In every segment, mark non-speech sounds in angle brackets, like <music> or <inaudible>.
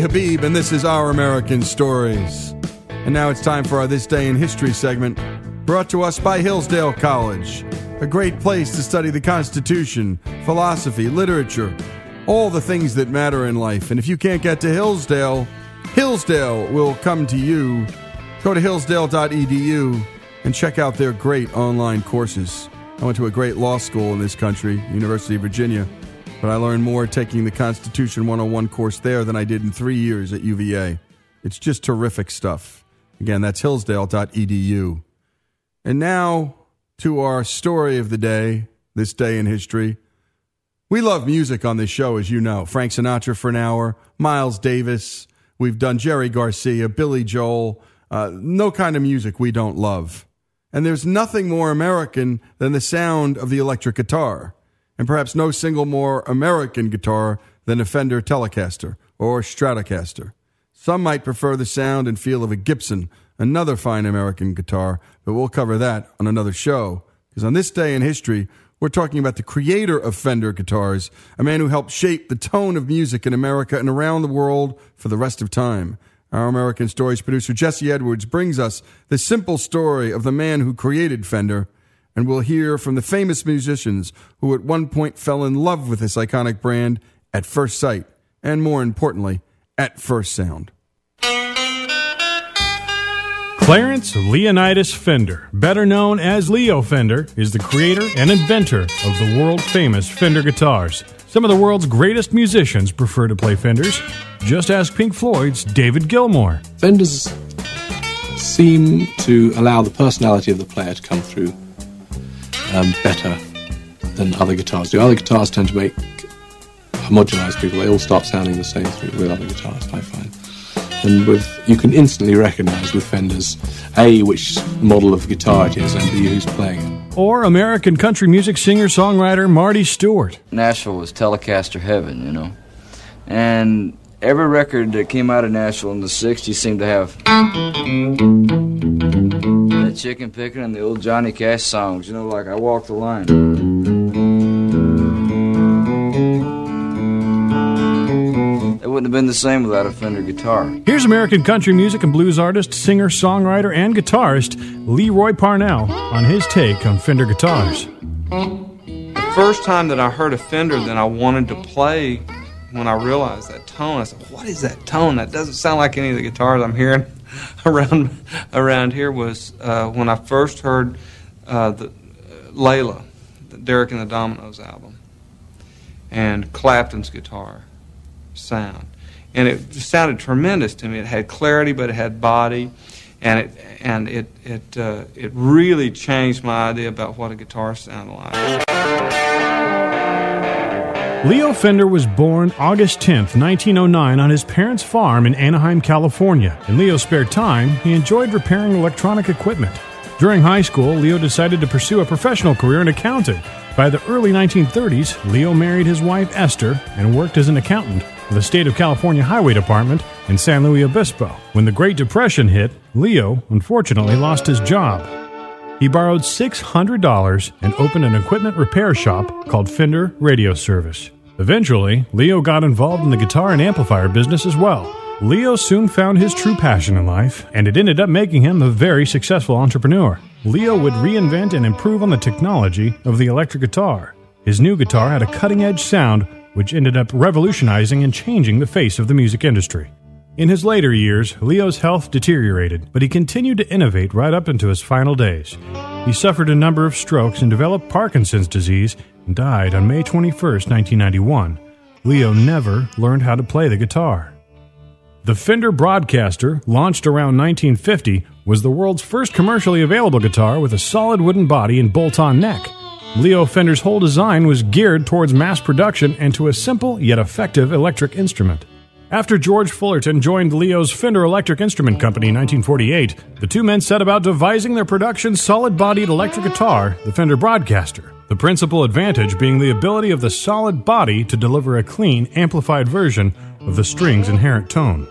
Habib, and this is Our American Stories. And now it's time for our This Day in History segment, brought to us by Hillsdale College, a great place to study the Constitution, philosophy, literature, all the things that matter in life. And if you can't get to Hillsdale, Hillsdale will come to you. Go to hillsdale.edu and check out their great online courses. I went to a great law school in this country, University of Virginia, but I learned more taking the Constitution 101 course there than I did in three years at UVA. It's just terrific stuff. Again, that's hillsdale.edu. And now to our story of the day, this day in history. We love music on this show, as you know. Frank Sinatra for an hour, Miles Davis. We've done Jerry Garcia, Billy Joel. Uh, no kind of music we don't love. And there's nothing more American than the sound of the electric guitar. And perhaps no single more American guitar than a Fender Telecaster or Stratocaster. Some might prefer the sound and feel of a Gibson, another fine American guitar, but we'll cover that on another show. Because on this day in history, we're talking about the creator of Fender guitars, a man who helped shape the tone of music in America and around the world for the rest of time. Our American Stories producer Jesse Edwards brings us the simple story of the man who created Fender, and we'll hear from the famous musicians who at one point fell in love with this iconic brand at first sight, and more importantly, at first sound. Clarence Leonidas Fender, better known as Leo Fender, is the creator and inventor of the world famous Fender guitars. Some of the world's greatest musicians prefer to play Fenders. Just ask Pink Floyd's David Gilmour. Fenders seem to allow the personality of the player to come through um, better than other guitars do. Other guitars tend to make homogenized people, they all start sounding the same with other guitars, I find and with you can instantly recognise with Fenders a which model of guitar it is and b who's playing it. Or American country music singer songwriter Marty Stuart. Nashville was Telecaster heaven, you know, and every record that came out of Nashville in the '60s seemed to have that chicken picking and the old Johnny Cash songs, you know, like "I Walk the Line." It wouldn't have been the same without a Fender guitar. Here's American country music and blues artist, singer, songwriter, and guitarist Lee Roy Parnell on his take on Fender guitars. The first time that I heard a Fender that I wanted to play, when I realized that tone, I said, "What is that tone? That doesn't sound like any of the guitars I'm hearing <laughs> around around here." Was uh, when I first heard uh, the Layla, the Derek and the Dominos album, and Clapton's guitar sound. And it sounded tremendous to me. It had clarity, but it had body, and it and it it uh, it really changed my idea about what a guitar sounded like. Leo Fender was born August 10, 1909, on his parents' farm in Anaheim, California. In Leo's spare time, he enjoyed repairing electronic equipment. During high school, Leo decided to pursue a professional career in accounting. By the early 1930s, Leo married his wife Esther and worked as an accountant for the state of California Highway Department in San Luis Obispo. When the Great Depression hit, Leo unfortunately lost his job. He borrowed $600 and opened an equipment repair shop called Fender Radio Service. Eventually, Leo got involved in the guitar and amplifier business as well. Leo soon found his true passion in life, and it ended up making him a very successful entrepreneur. Leo would reinvent and improve on the technology of the electric guitar. His new guitar had a cutting edge sound which ended up revolutionizing and changing the face of the music industry. In his later years, Leo's health deteriorated, but he continued to innovate right up into his final days. He suffered a number of strokes and developed Parkinson's disease and died on May 21, 1991. Leo never learned how to play the guitar. The Fender Broadcaster, launched around 1950, was the world's first commercially available guitar with a solid wooden body and bolt on neck. Leo Fender's whole design was geared towards mass production and to a simple yet effective electric instrument. After George Fullerton joined Leo's Fender Electric Instrument Company in 1948, the two men set about devising their production solid bodied electric guitar, the Fender Broadcaster. The principal advantage being the ability of the solid body to deliver a clean, amplified version of the string's inherent tone.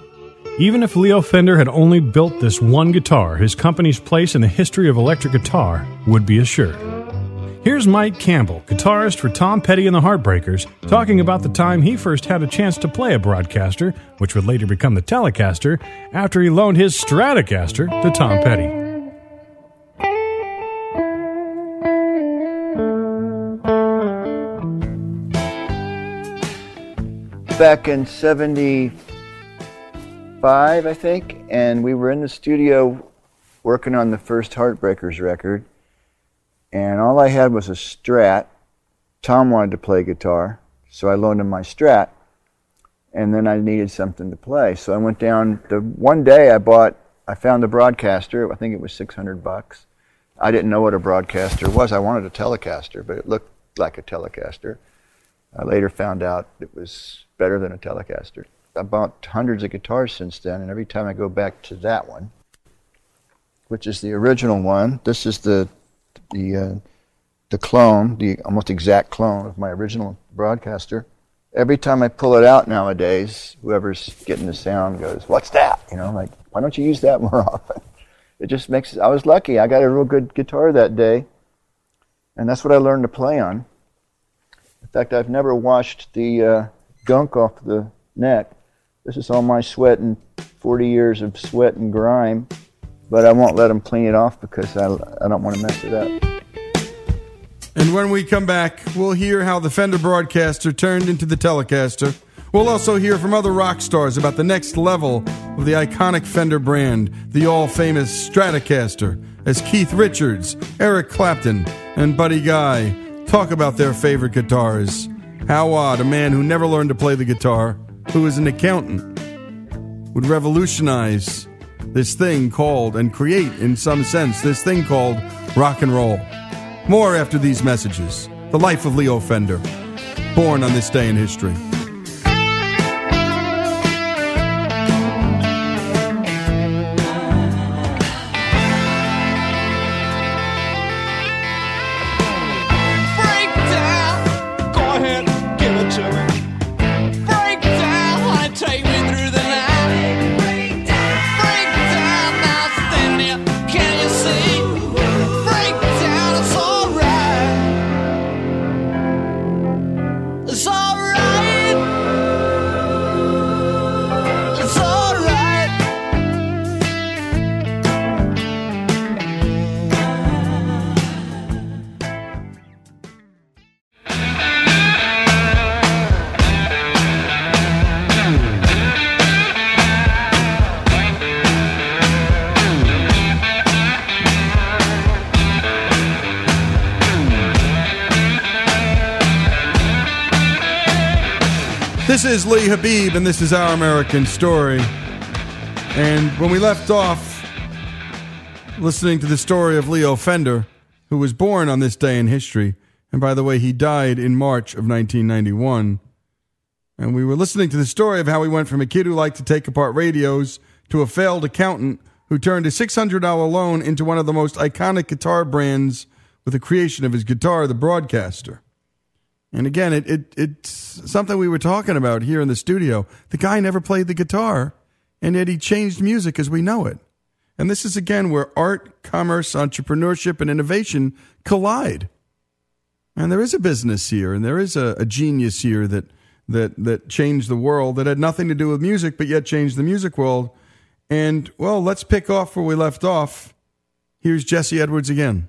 Even if Leo Fender had only built this one guitar, his company's place in the history of electric guitar would be assured. Here's Mike Campbell, guitarist for Tom Petty and the Heartbreakers, talking about the time he first had a chance to play a broadcaster, which would later become the Telecaster, after he loaned his Stratocaster to Tom Petty. Back in 75, I think, and we were in the studio working on the first Heartbreakers record and all I had was a Strat. Tom wanted to play guitar, so I loaned him my Strat, and then I needed something to play. So I went down. The one day I bought, I found a broadcaster. I think it was 600 bucks. I didn't know what a broadcaster was. I wanted a Telecaster, but it looked like a Telecaster. I later found out it was better than a Telecaster. I bought hundreds of guitars since then, and every time I go back to that one, which is the original one, this is the the uh, the clone, the almost exact clone of my original broadcaster. Every time I pull it out nowadays, whoever's getting the sound goes, "What's that?" You know, like, why don't you use that more <laughs> often? It just makes. I was lucky. I got a real good guitar that day, and that's what I learned to play on. In fact, I've never washed the uh, gunk off the neck. This is all my sweat and 40 years of sweat and grime but I won't let them clean it off because I, I don't want to mess it up. And when we come back, we'll hear how the Fender Broadcaster turned into the Telecaster. We'll also hear from other rock stars about the next level of the iconic Fender brand, the all famous Stratocaster, as Keith Richards, Eric Clapton, and Buddy Guy talk about their favorite guitars. How odd a man who never learned to play the guitar, who is an accountant, would revolutionize this thing called, and create, in some sense, this thing called rock and roll. More after these messages. The life of Leo Fender, born on this day in history. Lee Habib, and this is Our American Story. And when we left off listening to the story of Leo Fender, who was born on this day in history, and by the way, he died in March of 1991. And we were listening to the story of how he went from a kid who liked to take apart radios to a failed accountant who turned a $600 loan into one of the most iconic guitar brands with the creation of his guitar, the Broadcaster. And again, it, it it's something we were talking about here in the studio. The guy never played the guitar, and yet he changed music as we know it. And this is again where art, commerce, entrepreneurship, and innovation collide. And there is a business here, and there is a, a genius here that that that changed the world that had nothing to do with music, but yet changed the music world. And well, let's pick off where we left off. Here's Jesse Edwards again.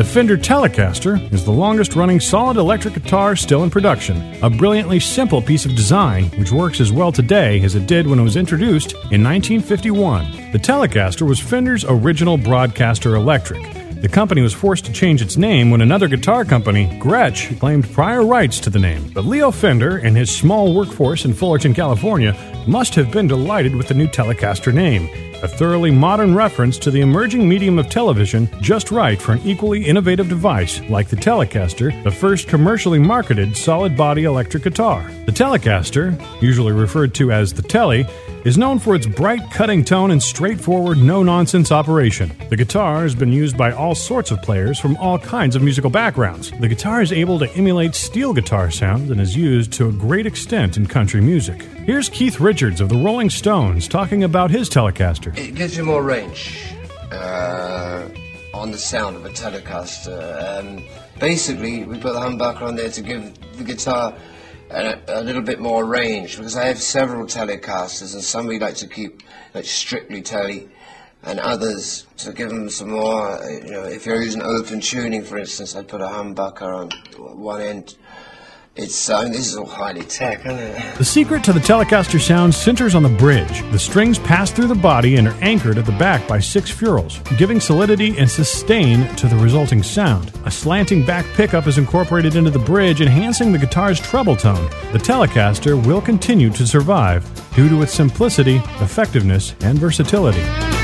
The Fender Telecaster is the longest running solid electric guitar still in production, a brilliantly simple piece of design which works as well today as it did when it was introduced in 1951. The Telecaster was Fender's original broadcaster electric. The company was forced to change its name when another guitar company, Gretsch, claimed prior rights to the name. But Leo Fender and his small workforce in Fullerton, California, must have been delighted with the new Telecaster name a thoroughly modern reference to the emerging medium of television, just right for an equally innovative device like the Telecaster, the first commercially marketed solid body electric guitar. The Telecaster, usually referred to as the Tele, is known for its bright cutting tone and straightforward, no nonsense operation. The guitar has been used by all sorts of players from all kinds of musical backgrounds. The guitar is able to emulate steel guitar sounds and is used to a great extent in country music. Here's Keith Richards of the Rolling Stones talking about his Telecaster. It gives you more range. Uh, on the sound of a Telecaster. Um, basically, we put the humbucker on there to give the guitar a, a, little bit more range because I have several Telecasters and some we like to keep like strictly Tele and others to give them some more, uh, you know, if you're using open tuning, for instance, I'd put a humbucker on one end it's uh, this is all highly tech, isn't it? The secret to the Telecaster sound centers on the bridge. The strings pass through the body and are anchored at the back by six ferrules, giving solidity and sustain to the resulting sound. A slanting back pickup is incorporated into the bridge, enhancing the guitar's treble tone. The Telecaster will continue to survive due to its simplicity, effectiveness, and versatility.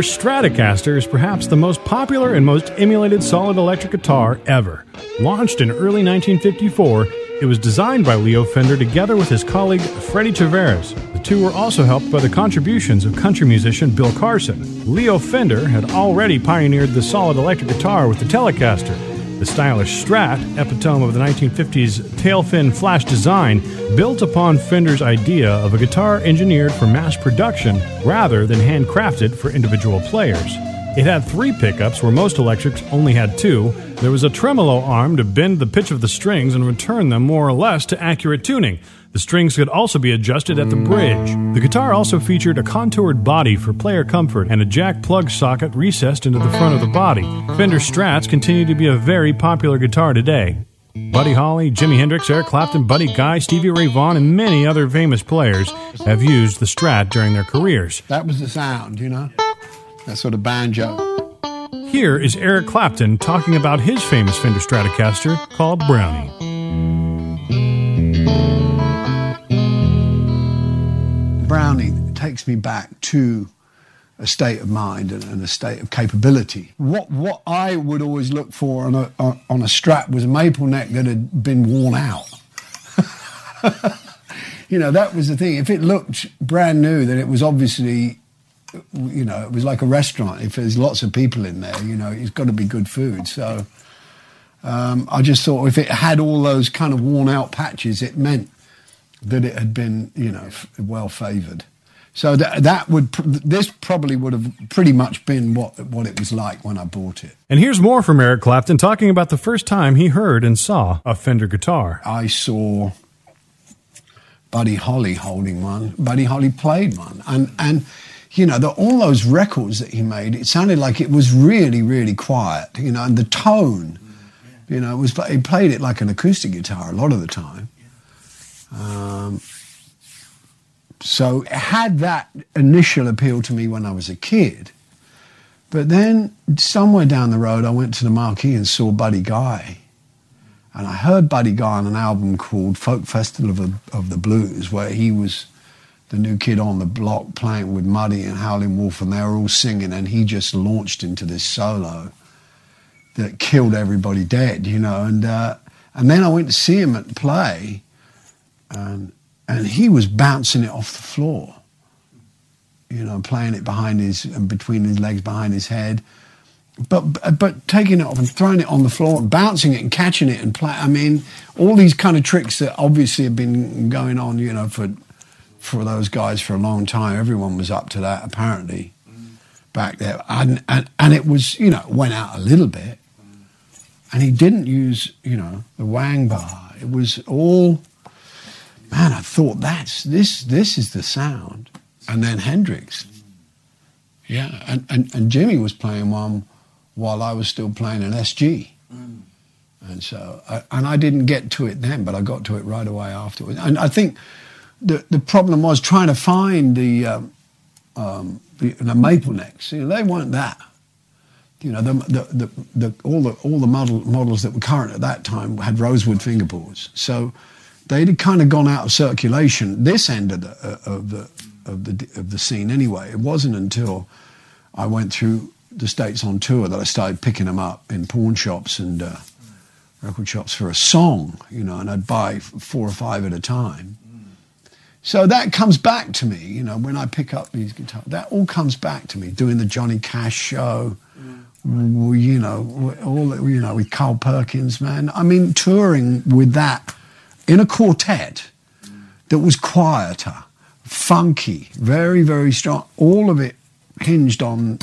Fender Stratocaster is perhaps the most popular and most emulated solid electric guitar ever. Launched in early 1954, it was designed by Leo Fender together with his colleague Freddie Tavares. The two were also helped by the contributions of country musician Bill Carson. Leo Fender had already pioneered the solid electric guitar with the Telecaster, the stylish Strat, epitome of the 1950s tail fin flash design, built upon Fender's idea of a guitar engineered for mass production rather than handcrafted for individual players. It had three pickups where most electrics only had two. There was a tremolo arm to bend the pitch of the strings and return them more or less to accurate tuning. The strings could also be adjusted at the bridge. The guitar also featured a contoured body for player comfort and a jack plug socket recessed into the front of the body. Fender Strats continue to be a very popular guitar today. Buddy Holly, Jimi Hendrix, Eric Clapton, Buddy Guy, Stevie Ray Vaughan, and many other famous players have used the Strat during their careers. That was the sound, you know? That sort of banjo. Here is Eric Clapton talking about his famous Fender Stratocaster called Brownie. Brownie takes me back to a state of mind and, a state of capability. What what I would always look for on a on, a Strat was a maple neck that had been worn out. <laughs> you know, that was the thing. If it looked brand new, then it was obviously, you know, it was like a restaurant. If there's lots of people in there, you know, it's got to be good food. So um, I just thought if it had all those kind of worn out patches, it meant that it had been, you know, f- well favoured. So that that would pr- this probably would have pretty much been what what it was like when I bought it. And here's more from Eric Clapton talking about the first time he heard and saw a Fender guitar. I saw Buddy Holly holding one. Buddy Holly played one, and and you know the, all those records that he made. It sounded like it was really really quiet. You know, and the tone. You know, it was he played it like an acoustic guitar a lot of the time. Um, so it had that initial appeal to me when I was a kid. But then somewhere down the road, I went to the marquee and saw Buddy Guy. And I heard Buddy Guy on an album called Folk Festival of, of the Blues, where he was the new kid on the block playing with Muddy and Howlin' Wolf, and they were all singing, and he just launched into this solo that killed everybody dead, you know. And uh, and then I went to see him at play, and and he was bouncing it off the floor, you know, playing it behind his and between his legs, behind his head, but but taking it off and throwing it on the floor and bouncing it and catching it and play. I mean, all these kind of tricks that obviously have been going on, you know, for for those guys for a long time. Everyone was up to that apparently back there, and and and it was you know went out a little bit, and he didn't use you know the wang bar. It was all man, I thought that's this this is the sound. And then Hendrix. Yeah, and, and, and Jimi was playing one while I was still playing an SG. Mm. And so, I, and I didn't get to it then, but I got to it right away afterwards. And I think the the problem was trying to find the um, um, the, the, maple necks. You know, they weren't that. You know, the, the, the, the, all the all the model, models that were current at that time had rosewood fingerboards. So they'd kind of gone out of circulation this end of the uh, of the of the of the scene anyway. It wasn't until I went through the states on tour that I started picking them up in pawn shops and uh, record shops for a song, you know, and I'd buy four or five at a time. So that comes back to me, you know, when I pick up these guitars. That all comes back to me doing the Johnny Cash show you know, all you know with Carl Perkins, man. I mean, touring with that in a quartet that was quieter, funky, very, very strong. All of it hinged on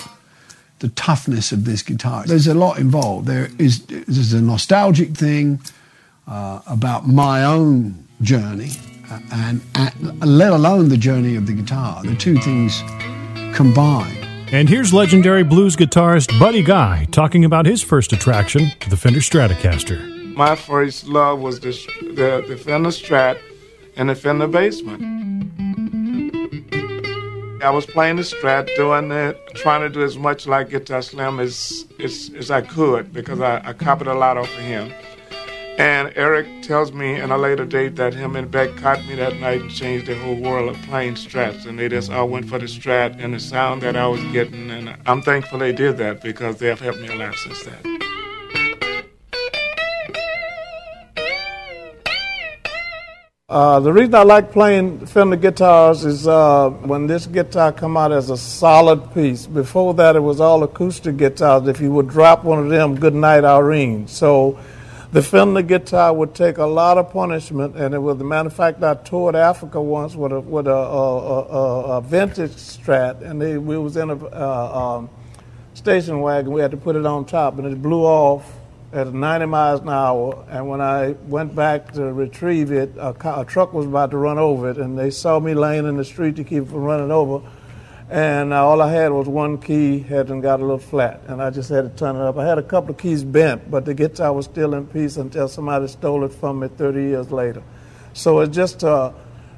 the toughness of this guitar. There's a lot involved. There is there's a nostalgic thing uh, about my own journey, uh, and, and let alone the journey of the guitar. The two things combined. And here's legendary blues guitarist Buddy Guy talking about his first attraction to the Fender Stratocaster. My first love was the, the, the Fender Strat and the Fender Bassman. I was playing the Strat, doing it, trying to do as much like Guitar Slim as, as, as I could because I, I copied a lot off of him. And Eric tells me in a later date that him and Beck caught me that night and changed the whole world of playing strats. And they just all went for the strat and the sound that I was getting. And I'm thankful they did that because they have helped me a lot since then. Uh, the reason I like playing Fender guitars is uh, when this guitar come out as a solid piece. Before that, it was all acoustic guitars. If you would drop one of them, good night, Irene. So the Fender guitar would take a lot of punishment, and it was, a matter of fact, I toured Africa once with a with a, a, a, a vintage Strat, and they, we was in a uh, um, station wagon. We had to put it on top, and it blew off at 90 miles an hour. And when I went back to retrieve it, a, a truck was about to run over it, and they saw me laying in the street to keep it from running over and uh, all I had was one key hadn't got a little flat, and I just had to turn it up. I had a couple of keys bent, but the guitar was still in piece until somebody stole it from me 30 years later. So it's just uh,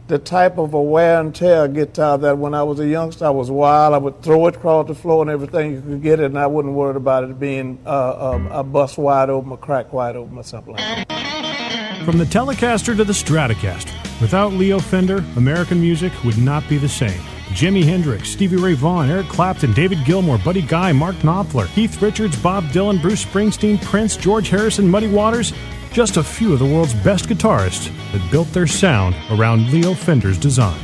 the type of a wear and tear guitar that when I was a youngster, I was wild. I would throw it across the floor and everything you could get it, and I wouldn't worry about it being uh, um, a bust wide open, a crack wide open, or something like that. From the Telecaster to the Stratocaster, without Leo Fender, American music would not be the same. Jimi Hendrix, Stevie Ray Vaughan, Eric Clapton, David Gilmour, Buddy Guy, Mark Knopfler, Keith Richards, Bob Dylan, Bruce Springsteen, Prince, George Harrison, Muddy Waters, just a few of the world's best guitarists that built their sound around Leo Fender's design.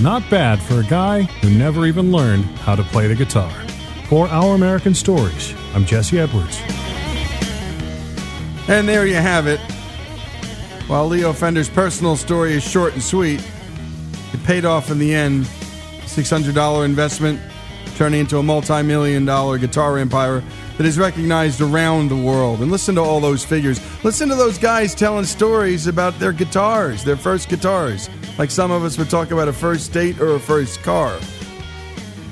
Not bad for a guy who never even learned how to play the guitar. For Our American Stories, I'm Jesse Edwards. And there you have it. While Leo Fender's personal story is short and sweet, it paid off in the end $600 investment turning into a multi million dollar guitar empire that is recognized around the world. And listen to all those figures. Listen to those guys telling stories about their guitars, their first guitars. Like some of us would talk about a first date or a first car.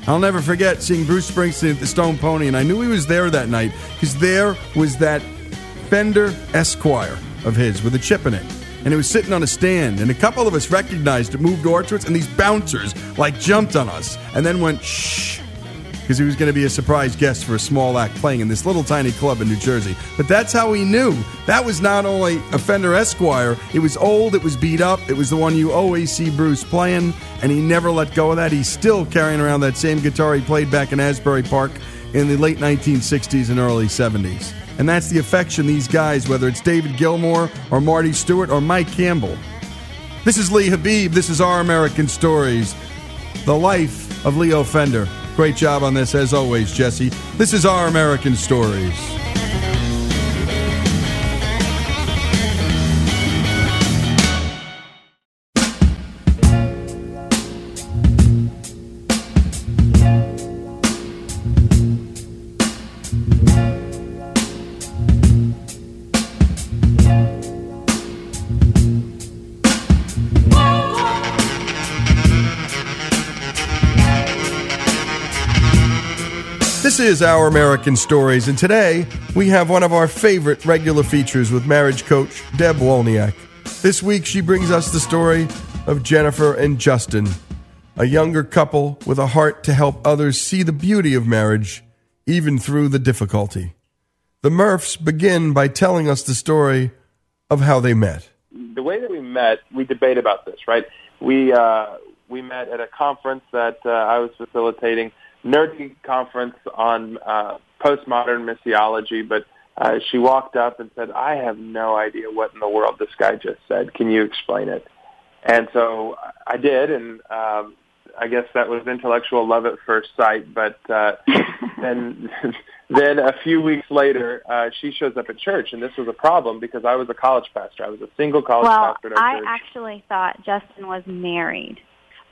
I'll never forget seeing Bruce Springsteen at the Stone Pony, and I knew he was there that night because there was that Fender Esquire of his with a chip in it and it was sitting on a stand, and a couple of us recognized it, moved over to us, and these bouncers like jumped on us and then went shh because he was going to be a surprise guest for a small act playing in this little tiny club in New Jersey. But that's how he knew. That was not only a Fender Esquire, it was old, it was beat up, it was the one you always see Bruce playing, and he never let go of that. He's still carrying around that same guitar he played back in Asbury Park in the late 1960s and early 70s. And that's the affection these guys, whether it's David Gilmour or Marty Stuart or Mike Campbell. This is Lee Habib. This is Our American Stories. The life of Leo Fender. Great job on this, as always, Jesse. This is Our American Stories. Is Our American Stories, and today we have one of our favorite regular features with marriage coach Deb Wolniak. This week she brings us the story of Jennifer and Justin, a younger couple with a heart to help others see the beauty of marriage, even through the difficulty. The Murphs begin by telling us the story of how they met. The way that we met, we debate about this, right? We uh, we met at a conference that uh, I was facilitating nerdy conference on uh, postmodern missiology, but uh, she walked up and said, I have no idea what in the world this guy just said. Can you explain it? And so I did, and um, I guess that was intellectual love at first sight. But uh, <laughs> then, then a few weeks later, uh, she shows up at church, and this was a problem because I was a college pastor. I was a single college well, pastor at our I church. actually thought Justin was married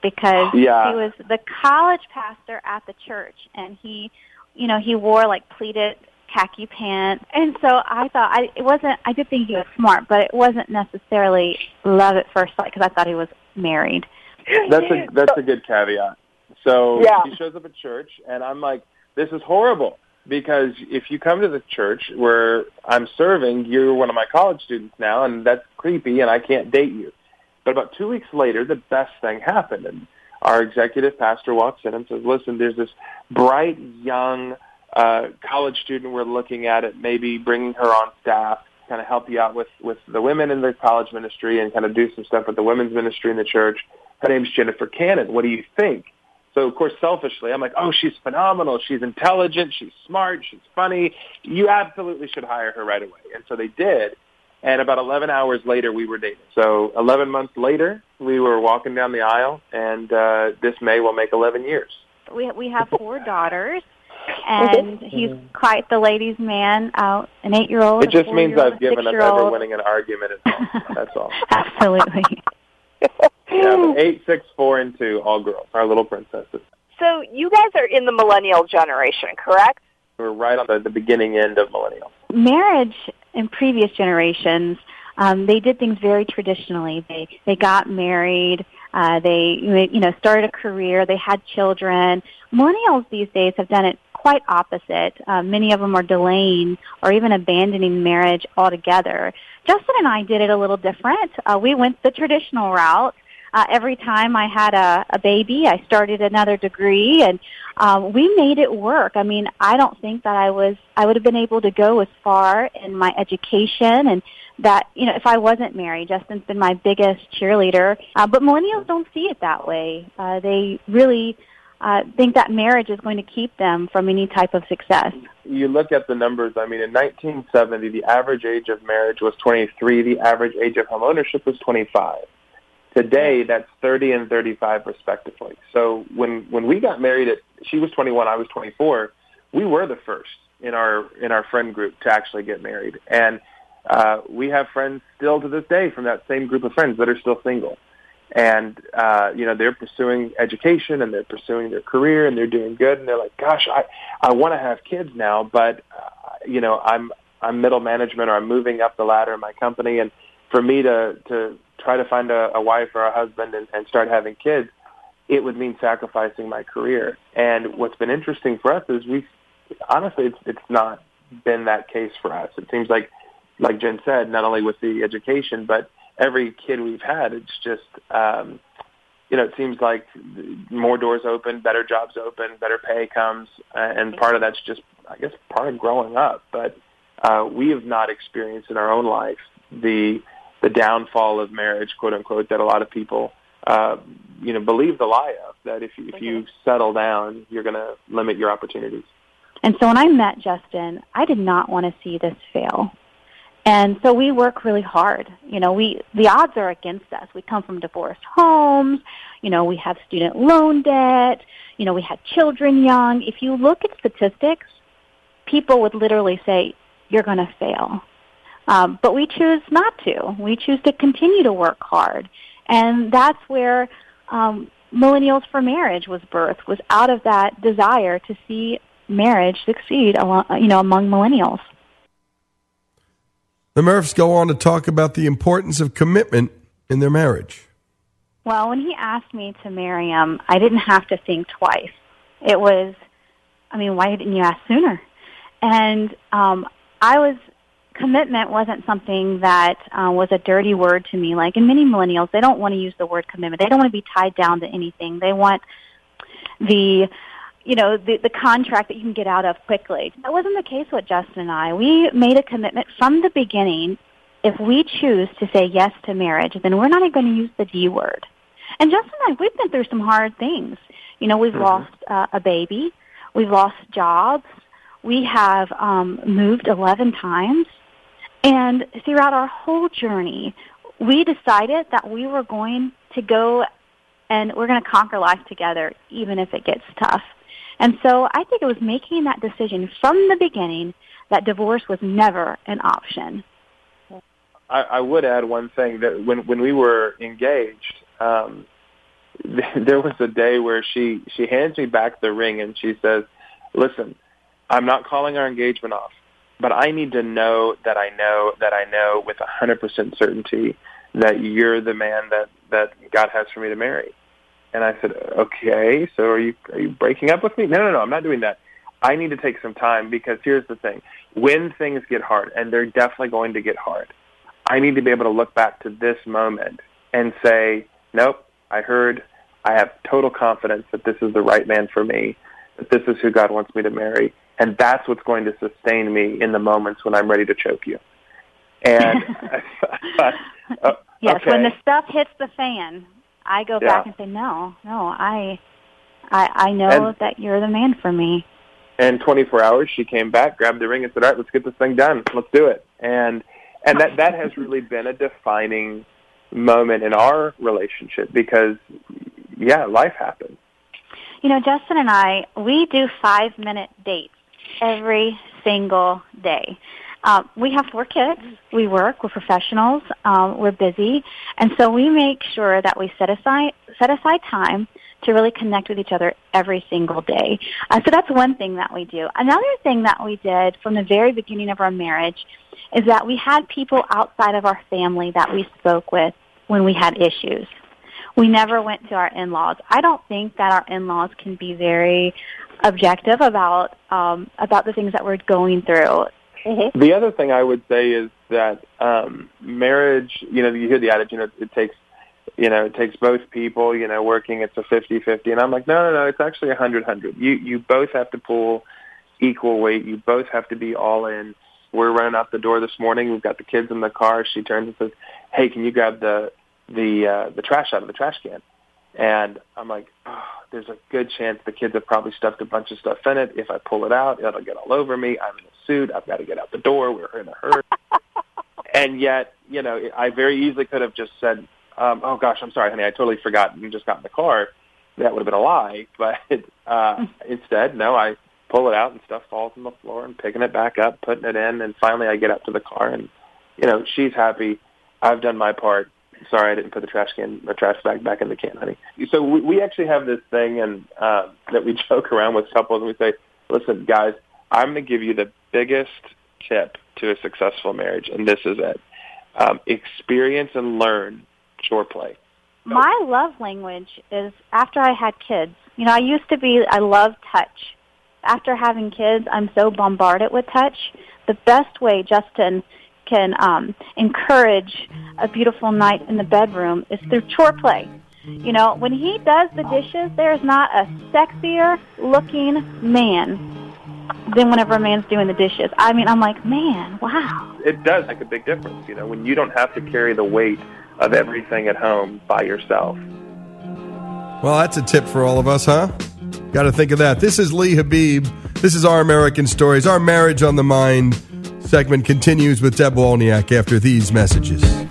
because Yeah. he was the college pastor at the church, and he, you know, he wore like pleated khaki pants, and so I thought I it wasn't. I did think he was smart, but it wasn't necessarily love at first sight because I thought he was married. <laughs> That's a that's a good caveat. So Yeah. he shows up at church, and I'm like, this is horrible because if you come to the church where I'm serving, you're one of my college students now, and that's creepy, and I can't date you. But about two weeks later, the best thing happened, and our executive pastor walks in and says, "Listen, there's this bright young uh, college student we're looking at it, maybe bringing her on staff." kind of help you out with with the women in the college ministry and kind of do some stuff with the women's ministry in the church. Her name's Jennifer Cannon. What do you think? So of course, selfishly, I'm like, oh, she's phenomenal. She's intelligent. She's smart. She's funny. You absolutely should hire her right away. And so they did. And about 11 hours later, we were dating. So 11 months later, we were walking down the aisle, and uh, this May will make 11 years. We we have four daughters, and he's quite the ladies' man. Out an eight-year-old. It just means I've given up ever six-year-old. winning an argument. At all. That's all. <laughs> Absolutely. <laughs> Yeah, eight, six, four, and two, all girls, our little princesses. So you guys are in the millennial generation, correct? We're right on the, the beginning end of millennial. marriage in previous generations, um, they did things very traditionally. They they got married. Uh, they you know started a career. They had children. Millennials these days have done it quite opposite. Uh, many of them are delaying or even abandoning marriage altogether. Justin and I did it a little different. Uh, we went the traditional route. Uh, every time I had a, a baby, I started another degree, and um, we made it work. I mean, I don't think that I was I would have been able to go as far in my education and that you know if I wasn't married. Justin's been my biggest cheerleader, uh, but millennials don't see it that way. Uh, they really uh, think that marriage is going to keep them from any type of success. You look at the numbers. I mean, in 1970, the average age of marriage was 23. The average age of home ownership was 25. Today, that's 30 and 35 respectively. So when when we got married, at she was 21, I was 24. We were the first in our in our friend group to actually get married, and uh, we have friends still to this day from that same group of friends that are still single. And uh, you know they're pursuing education and they're pursuing their career and they're doing good and they're like, gosh, I I want to have kids now, but uh, you know I'm I'm middle management or I'm moving up the ladder in my company, and for me to to try to find a, a wife or a husband and, and start having kids, it would mean sacrificing my career. And what's been interesting for us is we honestly it's it's not been that case for us. It seems like like Jen said, not only with the education, but every kid we've had, it's just um, you know, it seems like more doors open, better jobs open, better pay comes, uh, and part of that's just, I guess, part of growing up. But uh, we have not experienced in our own life the the downfall of marriage, quote unquote, that a lot of people, uh, you know, believe the lie of that if you, if you settle down, you're going to limit your opportunities. And so when I met Justin, I did not want to see this fail. And so we work really hard. You know, we the odds are against us. We come from divorced homes. You know, we have student loan debt. You know, we had children young. If you look at statistics, people would literally say, "You're going to fail." Um, but we choose not to. We choose to continue to work hard, and that's where um, Millennials for Marriage was birthed. Was out of that desire to see marriage succeed, you know, among millennials. The Murphs go on to talk about the importance of commitment in their marriage. Well, when he asked me to marry him, I didn't have to think twice. It was, I mean, why didn't you ask sooner? And um, I was, commitment wasn't something that uh, was a dirty word to me. Like in many millennials, they don't want to use the word commitment. They don't want to be tied down to anything. They want the, you know, the, the contract that you can get out of quickly. That wasn't the case with Justin and I. We made a commitment from the beginning. If we choose to say yes to marriage, then we're not going to use the D word. And Justin and I, we've been through some hard things. You know, we've Mhm. lost uh, a baby. We've lost jobs. We have um, moved 11 times. And throughout our whole journey, we decided that we were going to go and we're going to conquer life together, even if it gets tough. And so I think it was making that decision from the beginning that divorce was never an option. I, I would add one thing that when when we were engaged, um, <laughs> there was a day where she she hands me back the ring and she says, "Listen, I'm not calling our engagement off, but I need to know that I know that I know with a hundred percent certainty that you're the man that that God has for me to marry." And I said, "Okay, so are you are you breaking up with me?" No, no, no, I'm not doing that. I need to take some time because here's the thing: when things get hard, and they're definitely going to get hard, I need to be able to look back to this moment and say, "Nope, I heard. I have total confidence that this is the right man for me. That this is who God wants me to marry, and that's what's going to sustain me in the moments when I'm ready to choke you." And <laughs> <laughs> uh, yes, okay. when the stuff hits the fan, I go Yeah. back and say, "No, no, I, I, I know And- that you're the man for me." And 24 hours, she came back, grabbed the ring, and said, "All right, let's get this thing done. Let's do it." And and that that has really been a defining moment in our relationship because, yeah, life happens. You know, Justin and I, we do five minute dates every single day. Um, we have four kids. We work. We're professionals. Um, we're busy, and so we make sure that we set aside set aside time to really connect with each other every single day. Uh, so that's one thing that we do. Another thing that we did from the very beginning of our marriage is that we had people outside of our family that we spoke with when we had issues. We never went to our in-laws. I don't think that our in-laws can be very objective about um, about the things that we're going through. The other thing I would say is that um, marriage, you know, you hear the adage, you know, it takes, you know, it takes both people, you know, working. It's a fifty-fifty, and I'm like, no, no, no, it's actually a hundred-hundred. You you both have to pull equal weight. You both have to be all in. We're running out the door this morning. We've got the kids in the car. She turns and says, "Hey, can you grab the the uh, the trash out of the trash can?" And I'm like, oh, there's a good chance the kids have probably stuffed a bunch of stuff in it. If I pull it out, it'll get all over me. I'm in a suit. I've got to get out the door. We're in a hurry. <laughs> and yet, you know, I very easily could have just said, um, "Oh gosh, I'm sorry, honey. I totally forgot and just got in the car." That would have been a lie. <laughs> But uh, <laughs> instead, no, I pull it out and stuff falls on the floor and picking it back up, putting it in, and finally I get up to the car and, you know, she's happy. I've done my part sorry I didn't put the trash can the trash bag back in the can, honey. So we, we actually have this thing and uh, that we <laughs> joke around with couples and we say, listen, guys, I'm going to give you the biggest tip to a successful marriage, and this is it: um, experience and learn chore play. My love language is after I had kids. You know, I used to be I love touch. After having kids, I'm so bombarded with touch. The best way, Justin, can um, encourage a beautiful night in the bedroom is through chore play. You know, when he does the dishes, there's not a sexier looking man than whenever a man's doing the dishes. I mean, I'm like, man, wow. It does make a big difference, you know, when you don't have to carry the weight of everything at home by yourself. Well, that's a tip for all of us, huh? Got to think of that. This is Lee Habib. This is Our American Stories. Our Marriage on the Mind segment continues with Deb Wolniak after these messages.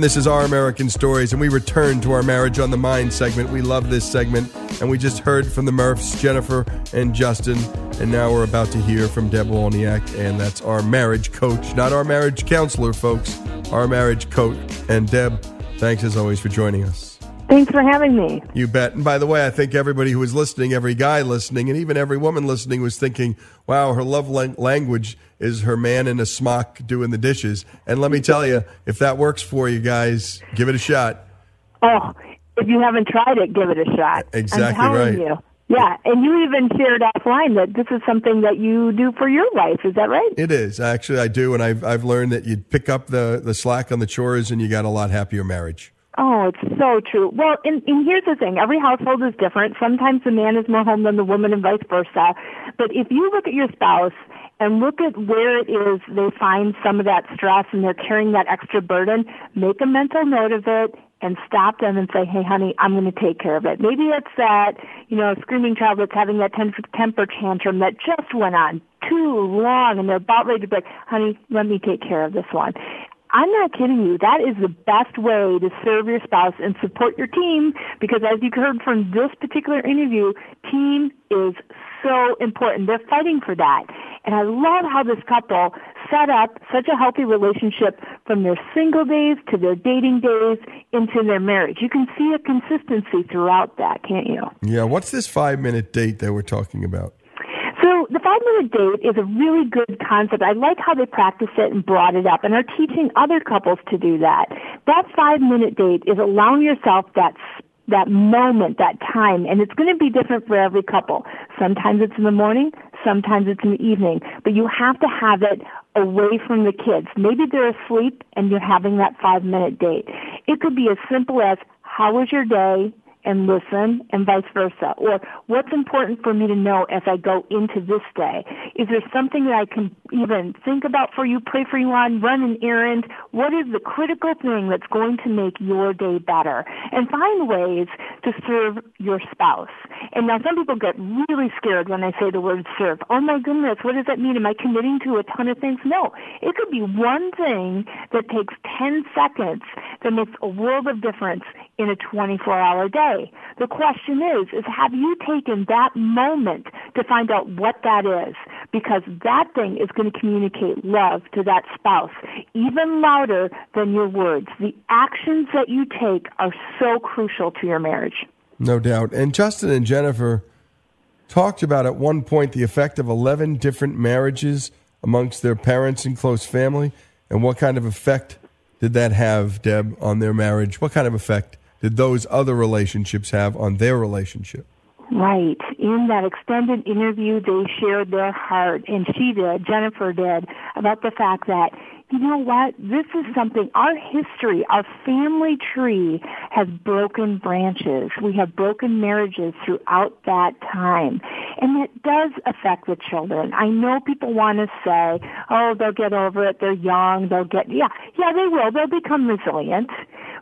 And this is Our American Stories, and we return to our Marriage on the Mind segment. We love this segment, and we just heard from the Murphs, Jennifer and Justin, and now we're about to hear from Deb Wolniak, and that's our marriage coach, not our marriage counselor, folks, our marriage coach. And Deb, thanks as always for joining us. Thanks for having me. You bet. And by the way, I think everybody who was listening, every guy listening, and even every woman listening was thinking, wow, her love language is her man in a smock doing the dishes. And let me tell you, if that works for you guys, give it a shot. Oh, if you haven't tried it, give it a shot. Exactly right. you. Yeah, and you even shared offline that this is something that you do for your wife. Is that right? It is actually I do, and I've I've learned that you pick up the the slack on the chores, and you got a lot happier marriage. Oh, it's so true. Well, and, and here's the thing. Every household is different. Sometimes the man is more home than the woman and vice versa. But if you look at your spouse and look at where it is they find some of that stress and they're carrying that extra burden, make a mental note of it and stop them and say, hey, honey, I'm going to take care of it. Maybe it's that, you know, screaming child that's having that tem- temper tantrum that just went on too long and they're about ready to be like, honey, let me take care of this one. I'm not kidding you. That is the best way to serve your spouse and support your team because as you heard from this particular interview, team is so important. They're fighting for that. And I love how this couple set up such a healthy relationship from their single days to their dating days into their marriage. You can see a consistency throughout that, can't you? Yeah, what's this five minute date that we're talking about? So the five minute date is a really good concept. I like how they practice it and brought it up and are teaching other couples to do that. That five minute date is allowing yourself that that moment, that time, and it's going to be different for every couple. Sometimes it's in the morning, sometimes it's in the evening, but you have to have it away from the kids. Maybe they're asleep and you're having that five minute date. It could be as simple as, how was your day? And listen and vice versa? Or what's important for me to know as I go into this day? Is there something that I can even think about for you, pray for you on, run an errand? What is the critical thing that's going to make your day better? And find ways to serve your spouse. And now some people get really scared when I say the word serve. Oh my goodness, what does that mean? Am I committing to a ton of things? No. It could be one thing that takes 10 seconds that makes a world of difference in a 24 hour day. The question is, is have you taken that moment to find out what that is? Because that thing is going to communicate love to that spouse even louder than your words. The actions that you take are so crucial to your marriage. No doubt. And Justin and Jennifer talked about at one point the effect of 11 different marriages amongst their parents and close family. And what kind of effect did that have, Deb, on their marriage? What kind of effect did those other relationships have on their relationship? Right. In that extended interview, they shared their heart, and she did, Jennifer did, about the fact that, you know what, this is something, our history, our family tree has broken branches. We have broken marriages throughout that time. And it does affect the children. I know people want to say, oh, they'll get over it, they're young, they'll get, yeah, yeah, they will, they'll become resilient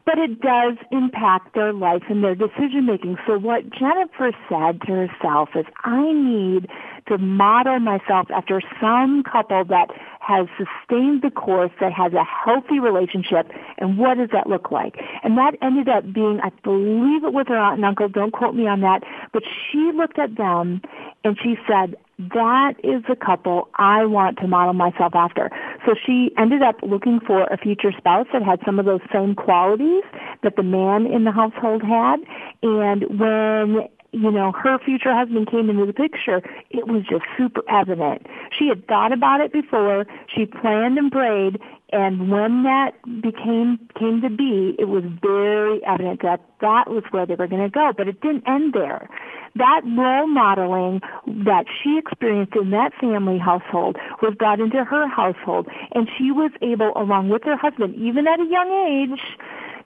but it does impact their life and their decision making. So what Jennifer said to herself is, I need to model myself after some couple that has sustained the course, that has a healthy relationship, and what does that look like? And that ended up being, I believe it was her aunt and uncle, don't quote me on that, but she looked at them and she said, that is the couple I want to model myself after. So she ended up looking for a future spouse that had some of those same qualities that the man in the household had. And when you know, her future husband came into the picture, it was just super evident. She had thought about it before, she planned and prayed, and when that became came to be, it was very evident that that was where they were going to go. But it didn't end there. That role modeling that she experienced in that family household was brought into her household, and she was able, along with her husband, even at a young age,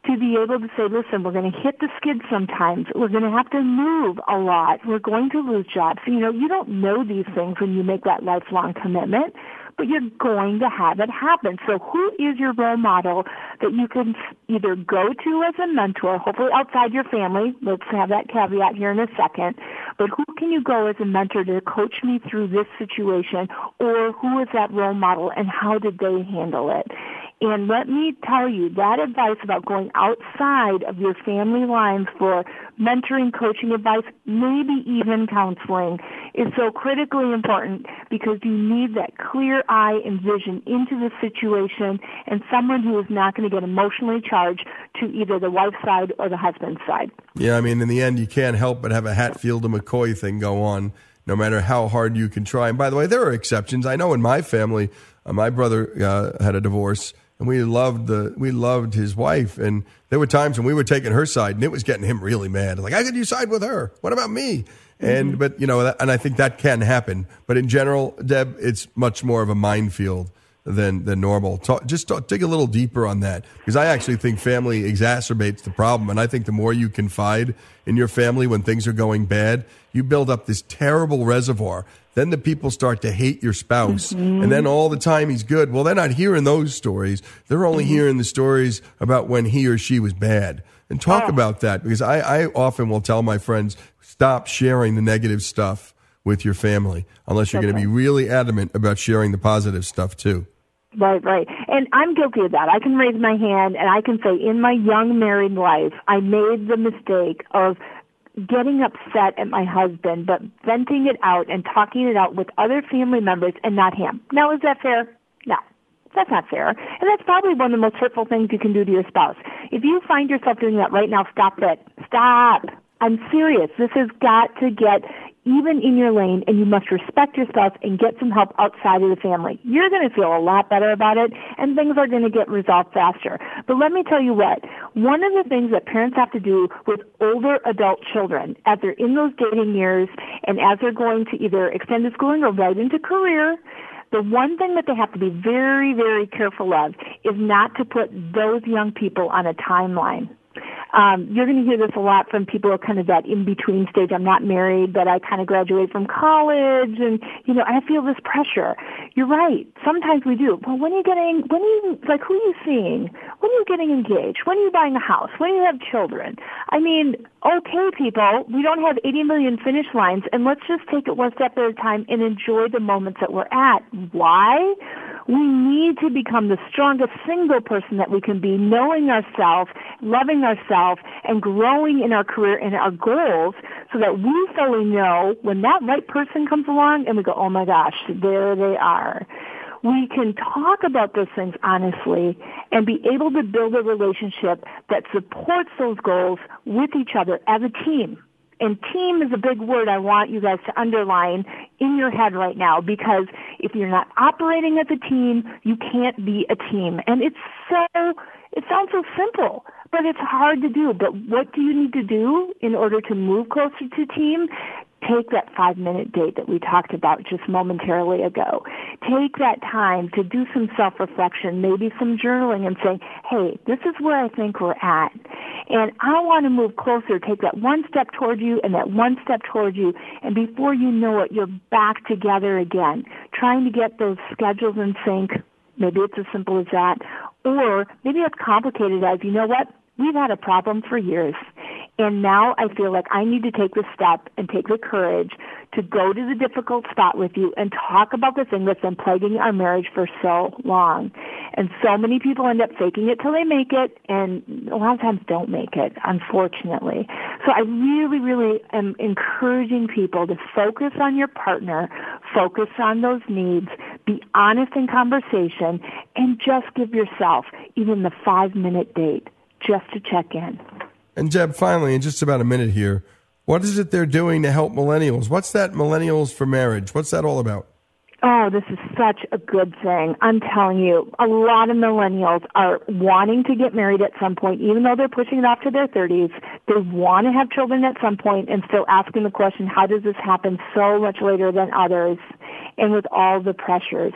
to be able to say, listen, we're going to hit the skid sometimes. We're going to have to move a lot. We're going to lose jobs. You know, you don't know these things when you make that lifelong commitment, but you're going to have it happen. So who is your role model that you can either go to as a mentor, hopefully outside your family? Let's have that caveat here in a second. But who can you go as a mentor to coach me through this situation? Or who is that role model and how did they handle it? And let me tell you, that advice about going outside of your family lines for mentoring, coaching advice, maybe even counseling is so critically important because you need that clear eye and vision into the situation and someone who is not going to get emotionally charged to either the wife's side or the husband's side. Yeah, I mean, in the end, you can't help but have a Hatfield and McCoy thing go on, no matter how hard you can try. And by the way, there are exceptions. I know in my family, uh, my brother uh, had a divorce and we loved the we loved his wife. And there were times when we were taking her side, and it was getting him really mad. Like, how could you side with her? What about me? And mm-hmm. but you know, and I think that can happen. But in general, Deb, it's much more of a minefield than than normal. Talk, just talk, dig a little deeper on that because I actually think family exacerbates the problem, and I think the more you confide in your family when things are going bad, you build up this terrible reservoir. Then the people start to hate your spouse, and then all the time he's good. Well, they're not hearing those stories. They're only mm-hmm. hearing the stories about when he or she was bad. And talk about that because I, I often will tell my friends stop sharing the negative stuff with your family unless you're going to be really adamant about sharing the positive stuff too. Right, right. And I'm guilty of that. I can raise my hand and I can say in my young married life, I made the mistake of getting upset at my husband, but venting it out and talking it out with other family members and not him. Now, is that fair? No. That's not fair. And that's probably one of the most hurtful things you can do to your spouse. If you find yourself doing that right now, stop it. Stop. I'm serious. This has got to get even in your lane and you must respect yourself and get some help outside of the family. You're going to feel a lot better about it and things are going to get resolved faster. But let me tell you what, one of the things that parents have to do with older adult children as they're in those dating years and as they're going to either extended schooling or right into career, the one thing that they have to be very, very careful of is not to put those young people on a timeline. Um, you're going to hear this a lot from people kind of that in between stage. I'm not married, but I kind of graduated from college, and you know I feel this pressure. You're right. Sometimes we do. Well, when are you getting? When are you like? Who are you seeing? When are you getting engaged? When are you buying a house? When do you have children? I mean, okay, people, we don't have 80 million finish lines, and let's just take it one step at a time and enjoy the moments that we're at. Why? We need to become the strongest single person that we can be, knowing ourselves, loving ourselves, and growing in our career and our goals so that we fully know when that right person comes along and we go, oh my gosh, there they are. We can talk about those things honestly and be able to build a relationship that supports those goals with each other as a team. And team is a big word I want you guys to underline in your head right now because if you're not operating as a team, you can't be a team. And it's so, it sounds so simple, but it's hard to do. But what do you need to do in order to move closer to team? Take that five minute date that we talked about just momentarily ago. Take that time to do some self reflection, maybe some journaling and say, hey, this is where I think we're at. And I want to move closer, take that one step toward you and that one step toward you. And before you know it, you're back together again, trying to get those schedules in sync. Maybe it's as simple as that. Or maybe it's complicated as, you know what? We've had a problem for years. And now I feel like I need to take the step and take the courage to go to the difficult spot with you and talk about the thing that's been plaguing our marriage for so long. And so many people end up faking it till they make it and a lot of times don't make it, unfortunately. So I really, really am encouraging people to focus on your partner, focus on those needs, be honest in conversation, and just give yourself even the five minute date just to check in. And Jeb, finally, in just about a minute here, what is it they're doing to help millennials? What's that Millennials for Marriage? What's that all about? Oh, this is such a good thing. I'm telling you, a lot of millennials are wanting to get married at some point, even though they're pushing it off to their 30s. They want to have children at some point and still asking the question, how does this happen so much later than others? And with all the pressures.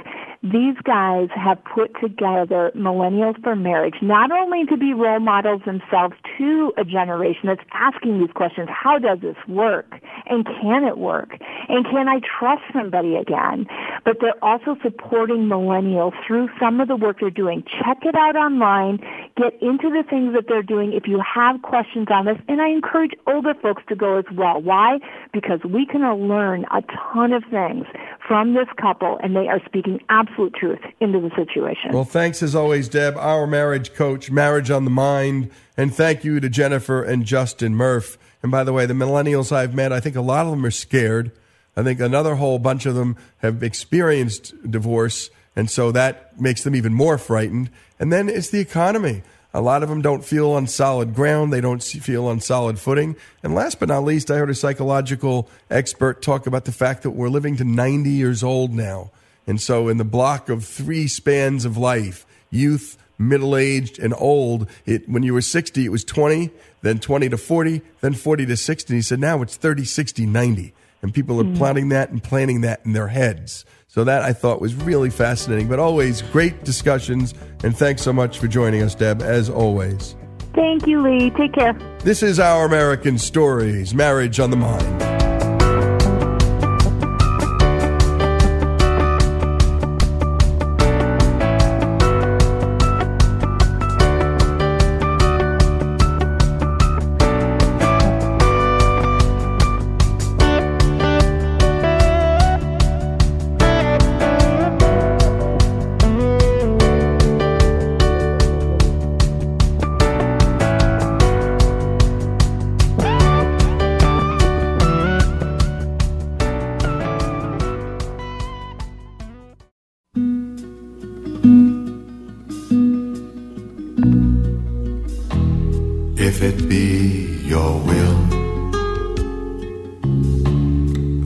These guys have put together Millennials for Marriage, not only to be role models themselves to a generation that's asking these questions, how does this work? And can it work? And can I trust somebody again? But they're also supporting millennials through some of the work they're doing. Check it out online. Get into the things that they're doing if you have questions on this. And I encourage older folks to go as well. Why? Because we can learn a ton of things from this couple and they are speaking absolute truth into the situation. Well, thanks as always, Deb, our marriage coach, Marriage on the Mind. And thank you to Jennifer and Justin Murph. And by the way, the millennials I've met, I think a lot of them are scared. I think another whole bunch of them have experienced divorce. And so that makes them even more frightened. And then it's the economy. A lot of them don't feel on solid ground. They don't feel on solid footing. And last but not least, I heard a psychological expert talk about the fact that we're living to 90 years old now. And so in the block of three spans of life, youth, middle aged and old. It when you were 60, it was 20, then 20 to 40, then 40 to 60. And he said now it's 30, 60, 90. And people are Mm. plotting that and planning that in their heads. So that I thought was really fascinating, but always great discussions. And thanks so much for joining us, Deb, as always. Thank you, Lee. Take care. This is Our American Stories, Marriage on the Mind. If it be your will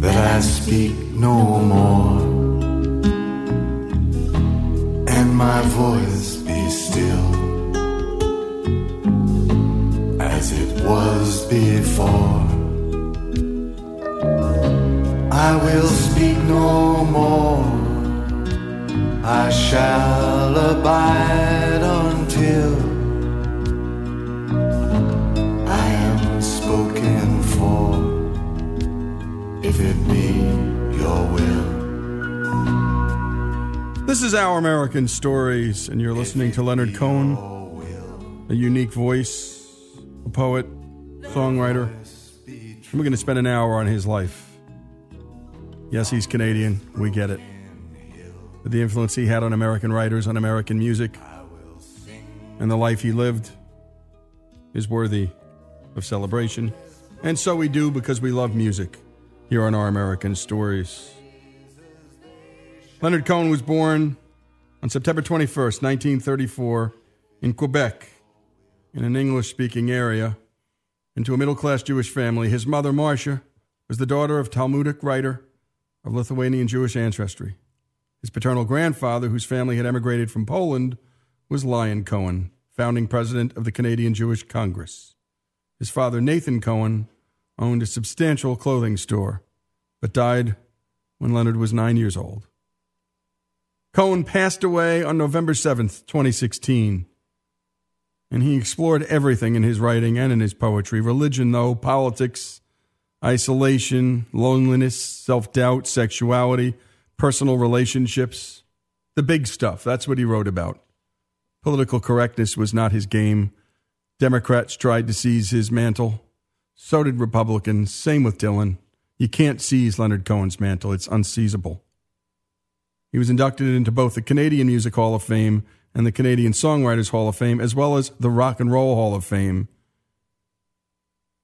that I speak no more American Stories, and you're listening to Leonard Cohen, a unique voice, a poet, songwriter. And we're going to spend an hour on his life. Yes, he's Canadian. We get it. But the influence he had on American writers, on American music, and the life he lived is worthy of celebration. And so we do because we love music here on Our American Stories. Leonard Cohen was born on September 21st, 1934, in Quebec, in an English speaking area, into a middle class Jewish family. His mother, Marcia, was the daughter of Talmudic writer of Lithuanian Jewish ancestry. His paternal grandfather, whose family had emigrated from Poland, was Lyon Cohen, founding president of the Canadian Jewish Congress. His father, Nathan Cohen, owned a substantial clothing store, but died when Leonard was nine years old. Cohen passed away on November 7th, 2016. And he explored everything in his writing and in his poetry religion, though, politics, isolation, loneliness, self doubt, sexuality, personal relationships. The big stuff. That's what he wrote about. Political correctness was not his game. Democrats tried to seize his mantle. So did Republicans. Same with Dylan. You can't seize Leonard Cohen's mantle, it's unseizable. He was inducted into both the Canadian Music Hall of Fame and the Canadian Songwriters Hall of Fame, as well as the Rock and Roll Hall of Fame.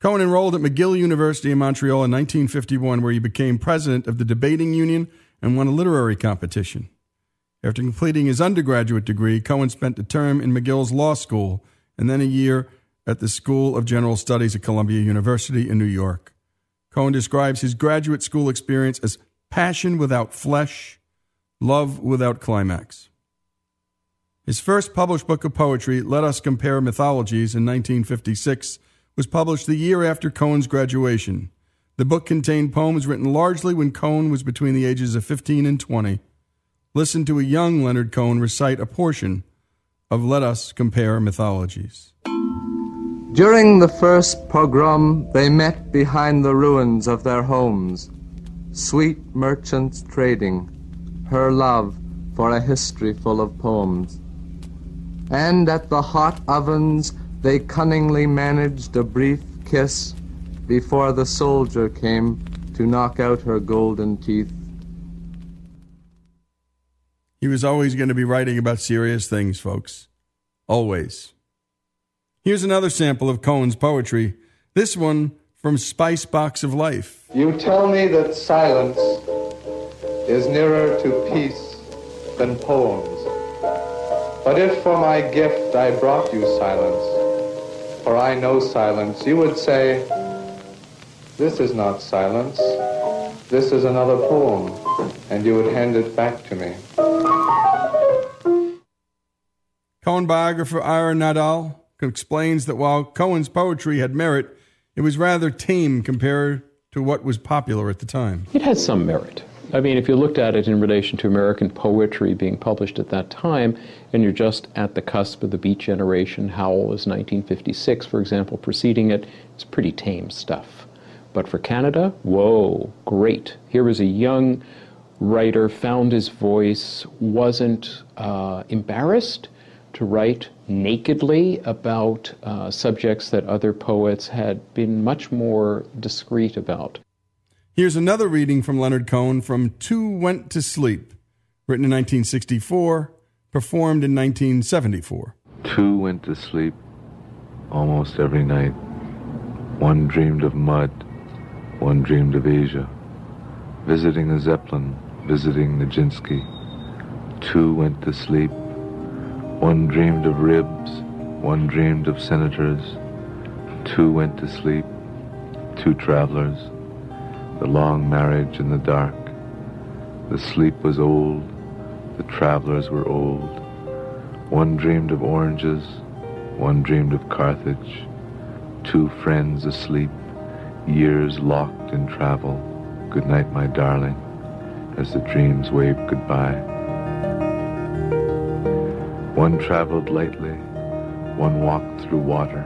Cohen enrolled at McGill University in Montreal in 1951, where he became president of the debating union and won a literary competition. After completing his undergraduate degree, Cohen spent a term in McGill's law school and then a year at the School of General Studies at Columbia University in New York. Cohen describes his graduate school experience as passion without flesh, love without climax. His first published book of poetry, Let Us Compare Mythologies, in 1956, was published the year after Cohen's graduation. The book contained poems written largely when Cohen was between the ages of 15 and 20. Listen to a young Leonard Cohen recite a portion of Let Us Compare Mythologies. During the first pogrom, they met behind the ruins of their homes, sweet merchants trading, her love for a history full of poems. And at the hot ovens, they cunningly managed a brief kiss before the soldier came to knock out her golden teeth. He was always going to be writing about serious things, folks. Always. Here's another sample of Cohen's poetry. This one from Spice Box of Life. You tell me that silence is nearer to peace than poems. But if for my gift I brought you silence, for I know silence, you would say, This is not silence, this is another poem, and you would hand it back to me. Cohen Cohen biographer Ira Nadel explains that while Cohen's poetry had merit, it was rather tame compared to what was popular at the time. It had some merit. I mean, if you looked at it in relation to American poetry being published at that time, and you're just at the cusp of the Beat Generation, Howl is 1956, for example, preceding it, it's pretty tame stuff. But for Canada, whoa, great. Here was a young writer, found his voice, wasn't uh, embarrassed to write nakedly about uh, subjects that other poets had been much more discreet about. Here's another reading from Leonard Cohen from Two Went to Sleep, written in 1964, performed in 1974. Two went to sleep almost every night. One dreamed of mud, one dreamed of Asia, visiting a Zeppelin, visiting Nijinsky. Two went to sleep. One dreamed of ribs, one dreamed of senators. Two went to sleep, two travelers the long marriage in the dark. The sleep was old, the travelers were old. One dreamed of oranges, one dreamed of Carthage. Two friends asleep, years locked in travel. Good night, my darling, as the dreams waved goodbye. One traveled lightly, one walked through water,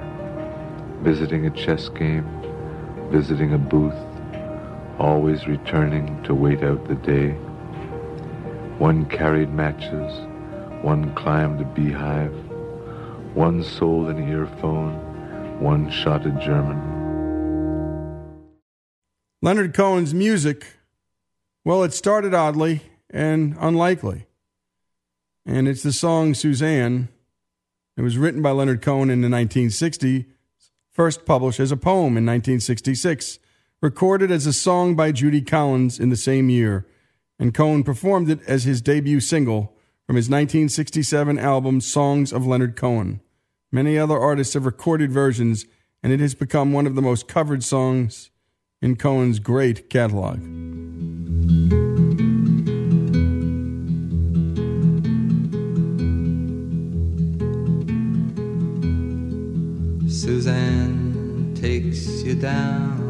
visiting a chess game, visiting a booth, always returning to wait out the day. One carried matches, one climbed a beehive, one sold an earphone, one shot a German. Leonard Cohen's music, well, it started oddly and unlikely. And it's the song Suzanne. It was written by Leonard Cohen in the 1960s, first published as a poem in 1966 recorded as a song by Judy Collins in the same year, and Cohen performed it as his debut single from his 1967 album Songs of Leonard Cohen. Many other artists have recorded versions, and it has become one of the most covered songs in Cohen's great catalog. Suzanne takes you down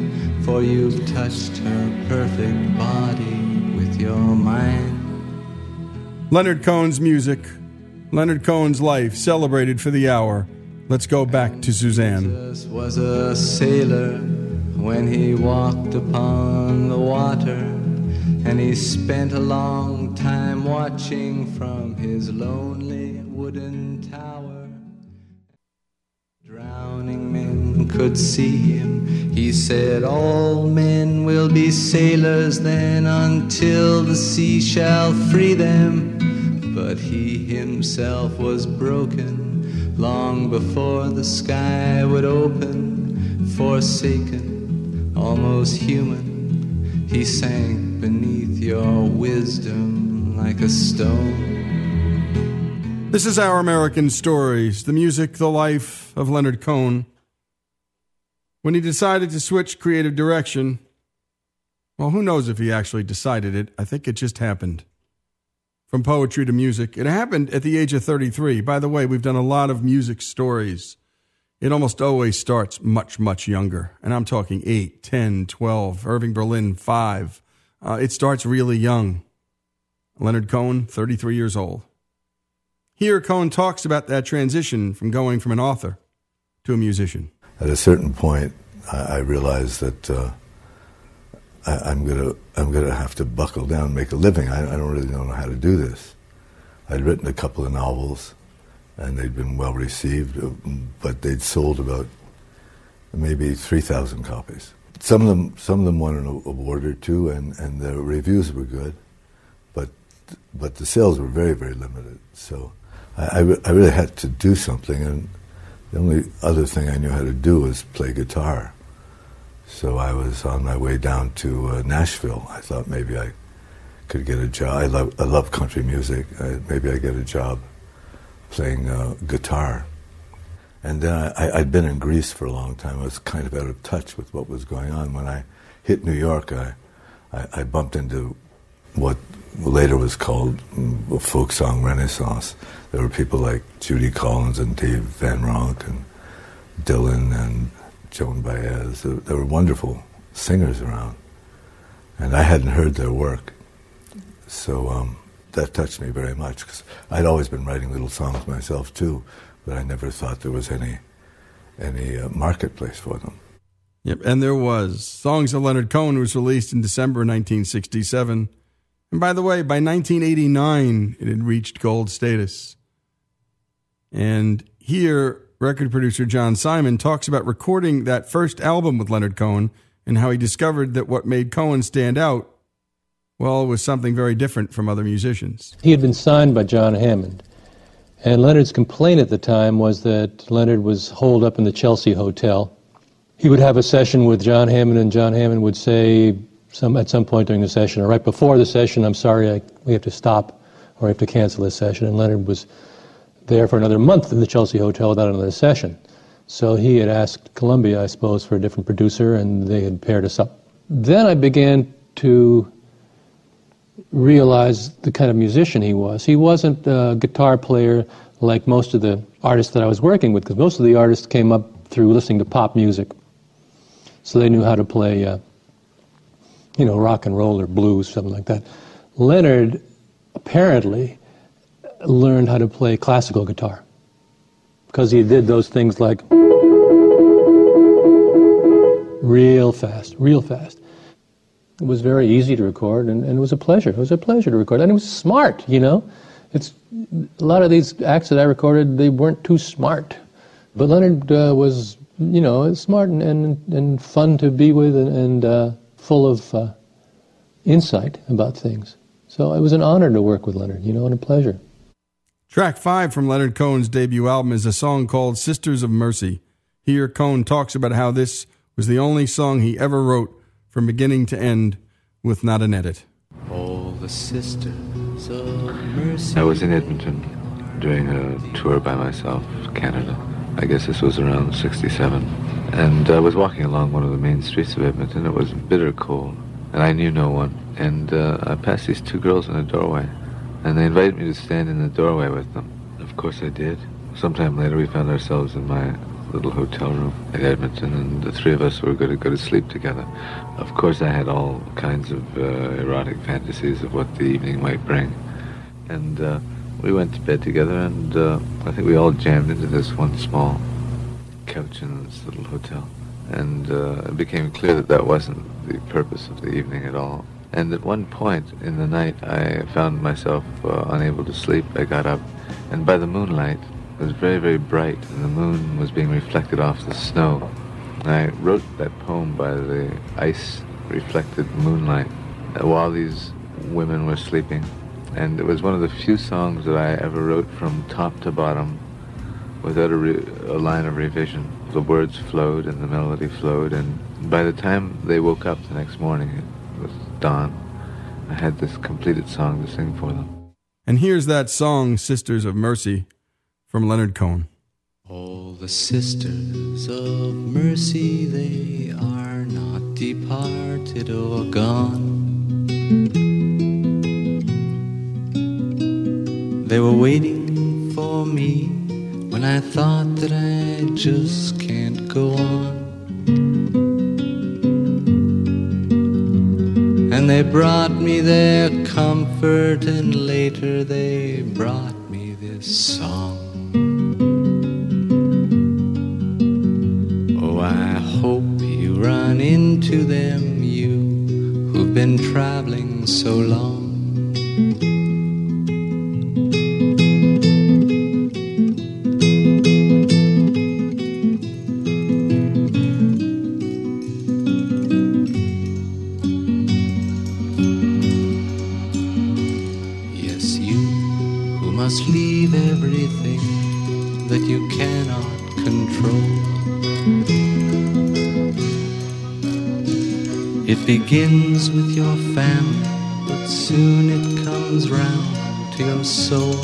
for you've touched her perfect body with your mind. Leonard Cohen's music, Leonard Cohen's life, celebrated for the hour. Let's go back to Suzanne. Jesus was a sailor when he walked upon the water, and he spent a long time watching from his lonely wooden tower. Could see him. He said, All men will be sailors then until the sea shall free them. But he himself was broken long before the sky would open, forsaken, almost human. He sank beneath your wisdom like a stone. This is Our American Stories, the music, the life of Leonard Cohen. When he decided to switch creative direction, well, who knows if he actually decided it? I think it just happened. From poetry to music. It happened at the age of 33. By the way, we've done a lot of music stories. It almost always starts much, much younger. And I'm talking 8, 10, 12, Irving Berlin, 5. Uh, it starts really young. Leonard Cohen, 33 years old. Here, Cohen talks about that transition from going from an author to a musician. At a certain point, I, I realized that uh, I, am gonna I'm gonna have to buckle down, and make a living. I, I don't really know how to do this. I'd written a couple of novels, and they'd been well received, but they'd sold about maybe three thousand copies. Some of them some of them won an award or two, and, and the reviews were good, but but the sales were very very limited. So I, I really had to do something, and the only other thing I knew how to do was play guitar. So I was on my way down to uh, Nashville. I thought maybe I could get a job. I love, I love country music. I, maybe I get a job playing uh, guitar. And then I, had been in Greece for a long time. I was kind of out of touch with what was going on. When I hit New York, I, I, I bumped into what later was called a folk song renaissance. There were people like Judy Collins and Dave Van Ronk and Dylan and Joan Baez. There were wonderful singers around, and I hadn't heard their work. So um, that touched me very much because I'd always been writing little songs myself too, but I never thought there was any any uh, marketplace for them. Yep, and there was. Songs of Leonard Cohen was released in December 1967. And by the way, by 1989, it had reached gold status. And here, record producer John Simon talks about recording that first album with Leonard Cohen and how he discovered that what made Cohen stand out, well, was something very different from other musicians. He had been signed by John Hammond. And Leonard's complaint at the time was that Leonard was holed up in the Chelsea Hotel. He would have a session with John Hammond, and John Hammond would say, some, at some point during the session, or right before the session, I'm sorry, I, we have to stop, or we have to cancel this session. And Leonard was there for another month in the Chelsea Hotel without another session. So he had asked Columbia, I suppose, for a different producer, and they had paired us up. Then I began to realize the kind of musician he was. He wasn't a guitar player like most of the artists that I was working with, because most of the artists came up through listening to pop music. So they knew how to play, uh, you know, rock and roll or blues, something like that. Leonard apparently learned how to play classical guitar because he did those things like real fast, real fast. It was very easy to record, and, and, it was a pleasure. It was a pleasure to record, and it was smart. You know, it's a lot of these acts that I recorded. They weren't too smart, but Leonard uh, was, you know, smart and, and, and fun to be with, and, and uh, full of uh, insight about things. So it was an honor to work with Leonard. You know, and a pleasure. Track five from Leonard Cohen's debut album is a song called Sisters of Mercy. Here, Cohen talks about how this was the only song he ever wrote from beginning to end with not an edit. All the sisters of mercy. I was in Edmonton doing a tour by myself, Canada. I guess this was around 67. And I was walking along one of the main streets of Edmonton. It was bitter cold, and I knew no one. And uh, I passed these two girls in a doorway and they invited me to stand in the doorway with them. Of course I did. Sometime later we found ourselves in my little hotel room in Edmonton, and the three of us were going to go to sleep together. Of course I had all kinds of uh, erotic fantasies of what the evening might bring. And uh, we went to bed together, and uh, I think we all jammed into this one small couch in this little hotel. And uh, it became clear that that wasn't the purpose of the evening at all. And at one point in the night, I found myself uh, unable to sleep. I got up, and by the moonlight, it was very, very bright, and the moon was being reflected off the snow. I wrote that poem by the ice-reflected moonlight uh, while these women were sleeping. And it was one of the few songs that I ever wrote from top to bottom without a, re- a line of revision. The words flowed and the melody flowed, and by the time they woke up the next morning, it was dawn, I had this completed song to sing for them. And here's that song, Sisters of Mercy, from Leonard Cohen. All the sisters of mercy, they are not departed or gone. They were waiting for me when I thought that I just can't go on. And they brought me their comfort, and later they brought me this song. Oh, I hope you run into them, you who've been traveling so long. It begins with your family, but soon it comes round to your soul.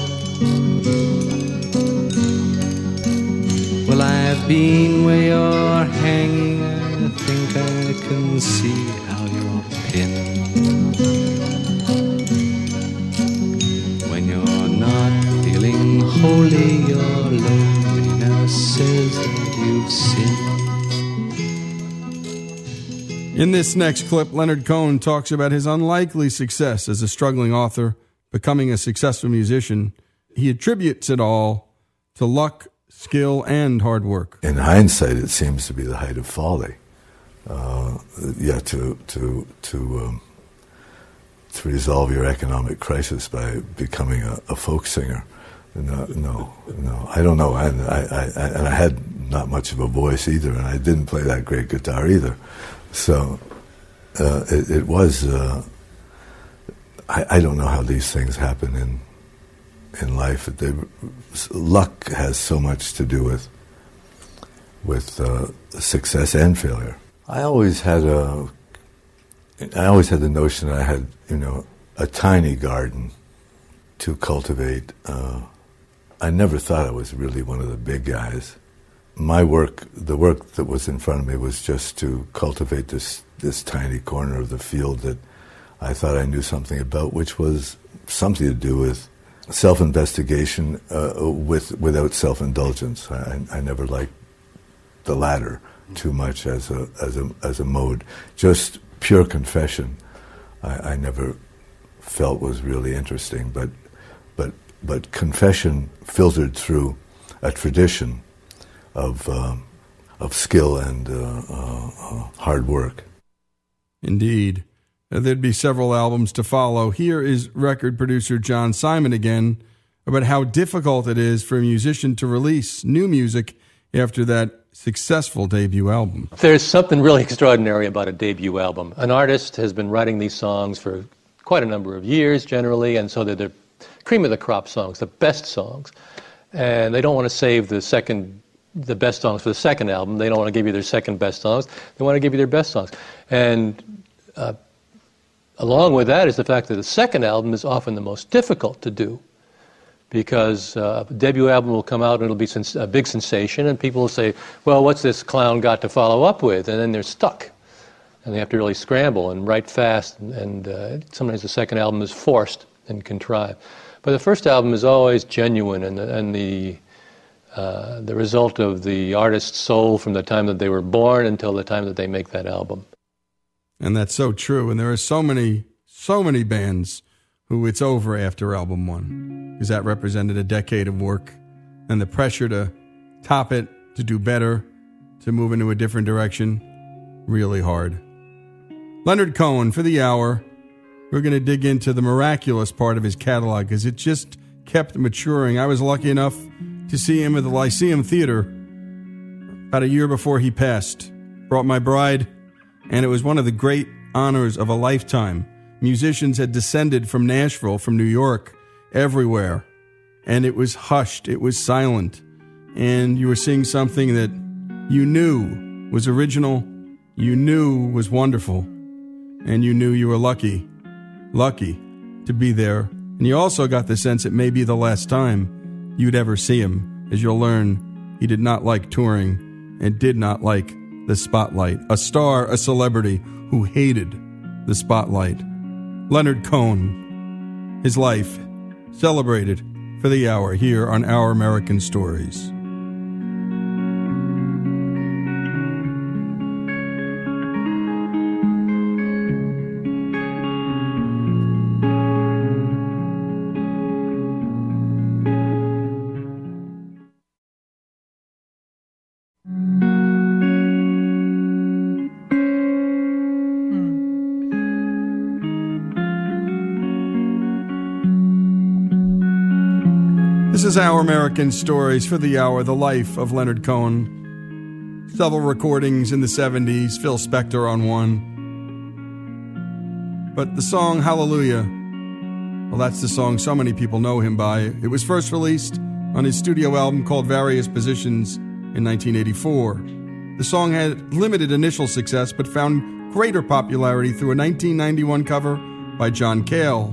Well, I've been where you're hanging, I think I can see how you're pinned. When you're not feeling holy, your loneliness says that you've sinned. In this next clip, Leonard Cohen talks about his unlikely success as a struggling author, becoming a successful musician. He attributes it all to luck, skill, and hard work. In hindsight, it seems to be the height of folly. Uh, yeah, to to to um, to resolve your economic crisis by becoming a, a folk singer. No, no, no. I don't know. And I, I, I, and I had not much of a voice either, and I didn't play that great guitar either. So uh, it, it was. Uh, I, I don't know how these things happen in in life. They, luck has so much to do with with uh, success and failure. I always had a. I always had the notion I had, you know, a tiny garden to cultivate. Uh, I never thought I was really one of the big guys. My work, the work that was in front of me, was just to cultivate this this tiny corner of the field that I thought I knew something about, which was something to do with self-investigation uh, with without self-indulgence. I, I never liked the latter too much as a as a as a mode. Just pure confession, I, I never felt was really interesting. But but but confession filtered through a tradition of um, of skill and uh, uh, uh, hard work. Indeed. Uh, There'd be several albums to follow. Here is record producer John Simon again about how difficult it is for a musician to release new music after that successful debut album. There's something really extraordinary about a debut album. An artist has been writing these songs for quite a number of years generally, and so they're the cream of the crop songs, the best songs. And they don't want to save the second, the best songs for the second album. They don't want to give you their second best songs. They want to give you their best songs. And uh, along with that is the fact that the second album is often the most difficult to do because uh, a debut album will come out and it'll be sens- a big sensation, and people will say, "Well, what's this clown got to follow up with?" And then they're stuck, and they have to really scramble and write fast. And, and uh, sometimes the second album is forced and contrived, but the first album is always genuine, and the, and the uh, the result of the artist's soul from the time that they were born until the time that they make that album. And that's so true. And there are so many, so many bands who it's over after album one because that represented a decade of work and the pressure to top it, to do better, to move into a different direction, really hard. Leonard Cohen for the hour. We're going to dig into the miraculous part of his catalog because it just kept maturing. I was lucky enough to see him at the Lyceum Theater about a year before he passed. Brought my bride, and it was one of the great honors of a lifetime. Musicians had descended from Nashville, from New York, everywhere, and it was hushed, it was silent, and you were seeing something that you knew was original, you knew was wonderful, and you knew you were lucky, lucky to be there. And you also got the sense it may be the last time you'd ever see him, as you'll learn he did not like touring and did not like the spotlight. A star, a celebrity who hated the spotlight. Leonard Cohen, his life celebrated for the hour here on Our American Stories. Our American Stories for the Hour, the life of Leonard Cohen. Several recordings in the 70s, Phil Spector on one. But the song Hallelujah, well, that's the song so many people know him by. It was first released on his studio album called Various Positions in 1984. The song had limited initial success but found greater popularity through a 1991 cover by John Cale,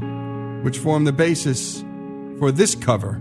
which formed the basis for this cover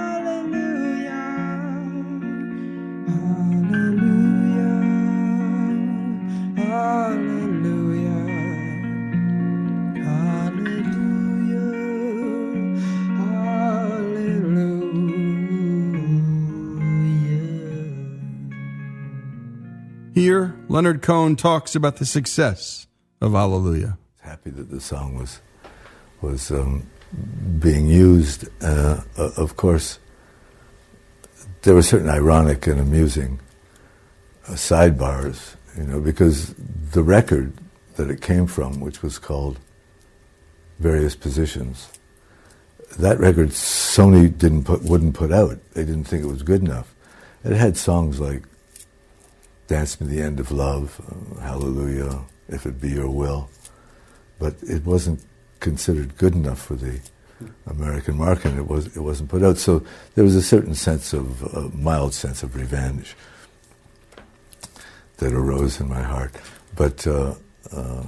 Here, Leonard Cohen talks about the success of Hallelujah. Happy that the song was was um, being used. Uh, of course, there were certain ironic and amusing uh, sidebars, you know, because the record that it came from, which was called Various Positions, that record Sony didn't put, wouldn't put out. They didn't think it was good enough. It had songs like Dance Me the End of Love, uh, Hallelujah, If It Be Your Will, but it wasn't considered good enough for the American market. It was it wasn't put out. So there was a certain sense of a mild sense of revenge that arose in my heart. But uh, uh,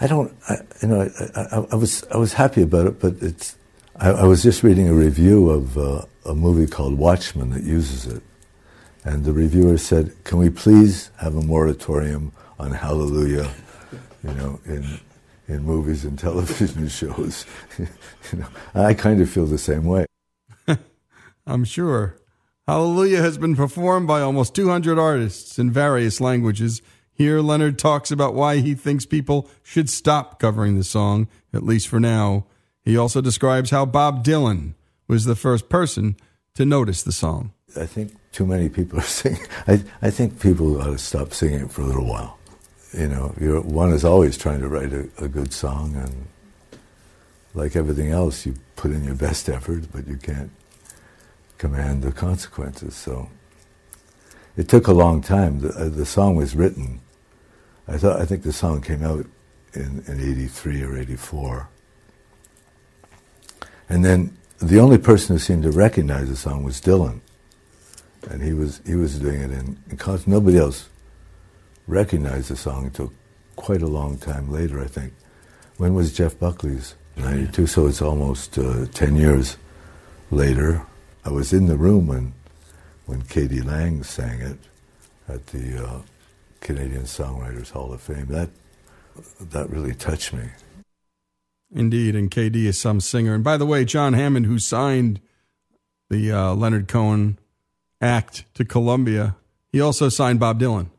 I don't, I, you know, I, I, I, was I was happy about it. But it's I, I was just reading a review of uh, a movie called Watchmen that uses it, and the reviewer said, "Can we please have a moratorium on Hallelujah?" You know, in in movies and <laughs> television shows. <laughs> you know, I kind of feel the same way. <laughs> I'm sure. Hallelujah has been performed by almost 200 artists in various languages. Here, Leonard talks about why he thinks people should stop covering the song, at least for now. He also describes how Bob Dylan was the first person to notice the song. I think too many people are <laughs> singing. I, I think people ought to stop singing it for a little while. You know, one is always trying to write a, a good song, and like everything else, you put in your best effort, but you can't command the consequences. So it took a long time. The, uh, the song was written. I thought I think the song came out in, in 83 or 84. And then the only person who seemed to recognize the song was Dylan. And he was he was doing it in, in concert. Nobody else recognized the song until quite a long time later, I think. When was Jeff Buckley's? 92, so it's almost uh, 10 years later. I was in the room when, when K.D. Lang sang it at the uh, Canadian Songwriters Hall of Fame. That, that really touched me. Indeed, and KD is some singer. And by the way, John Hammond, who signed the uh, Leonard Cohen act to Columbia, he also signed Bob Dylan,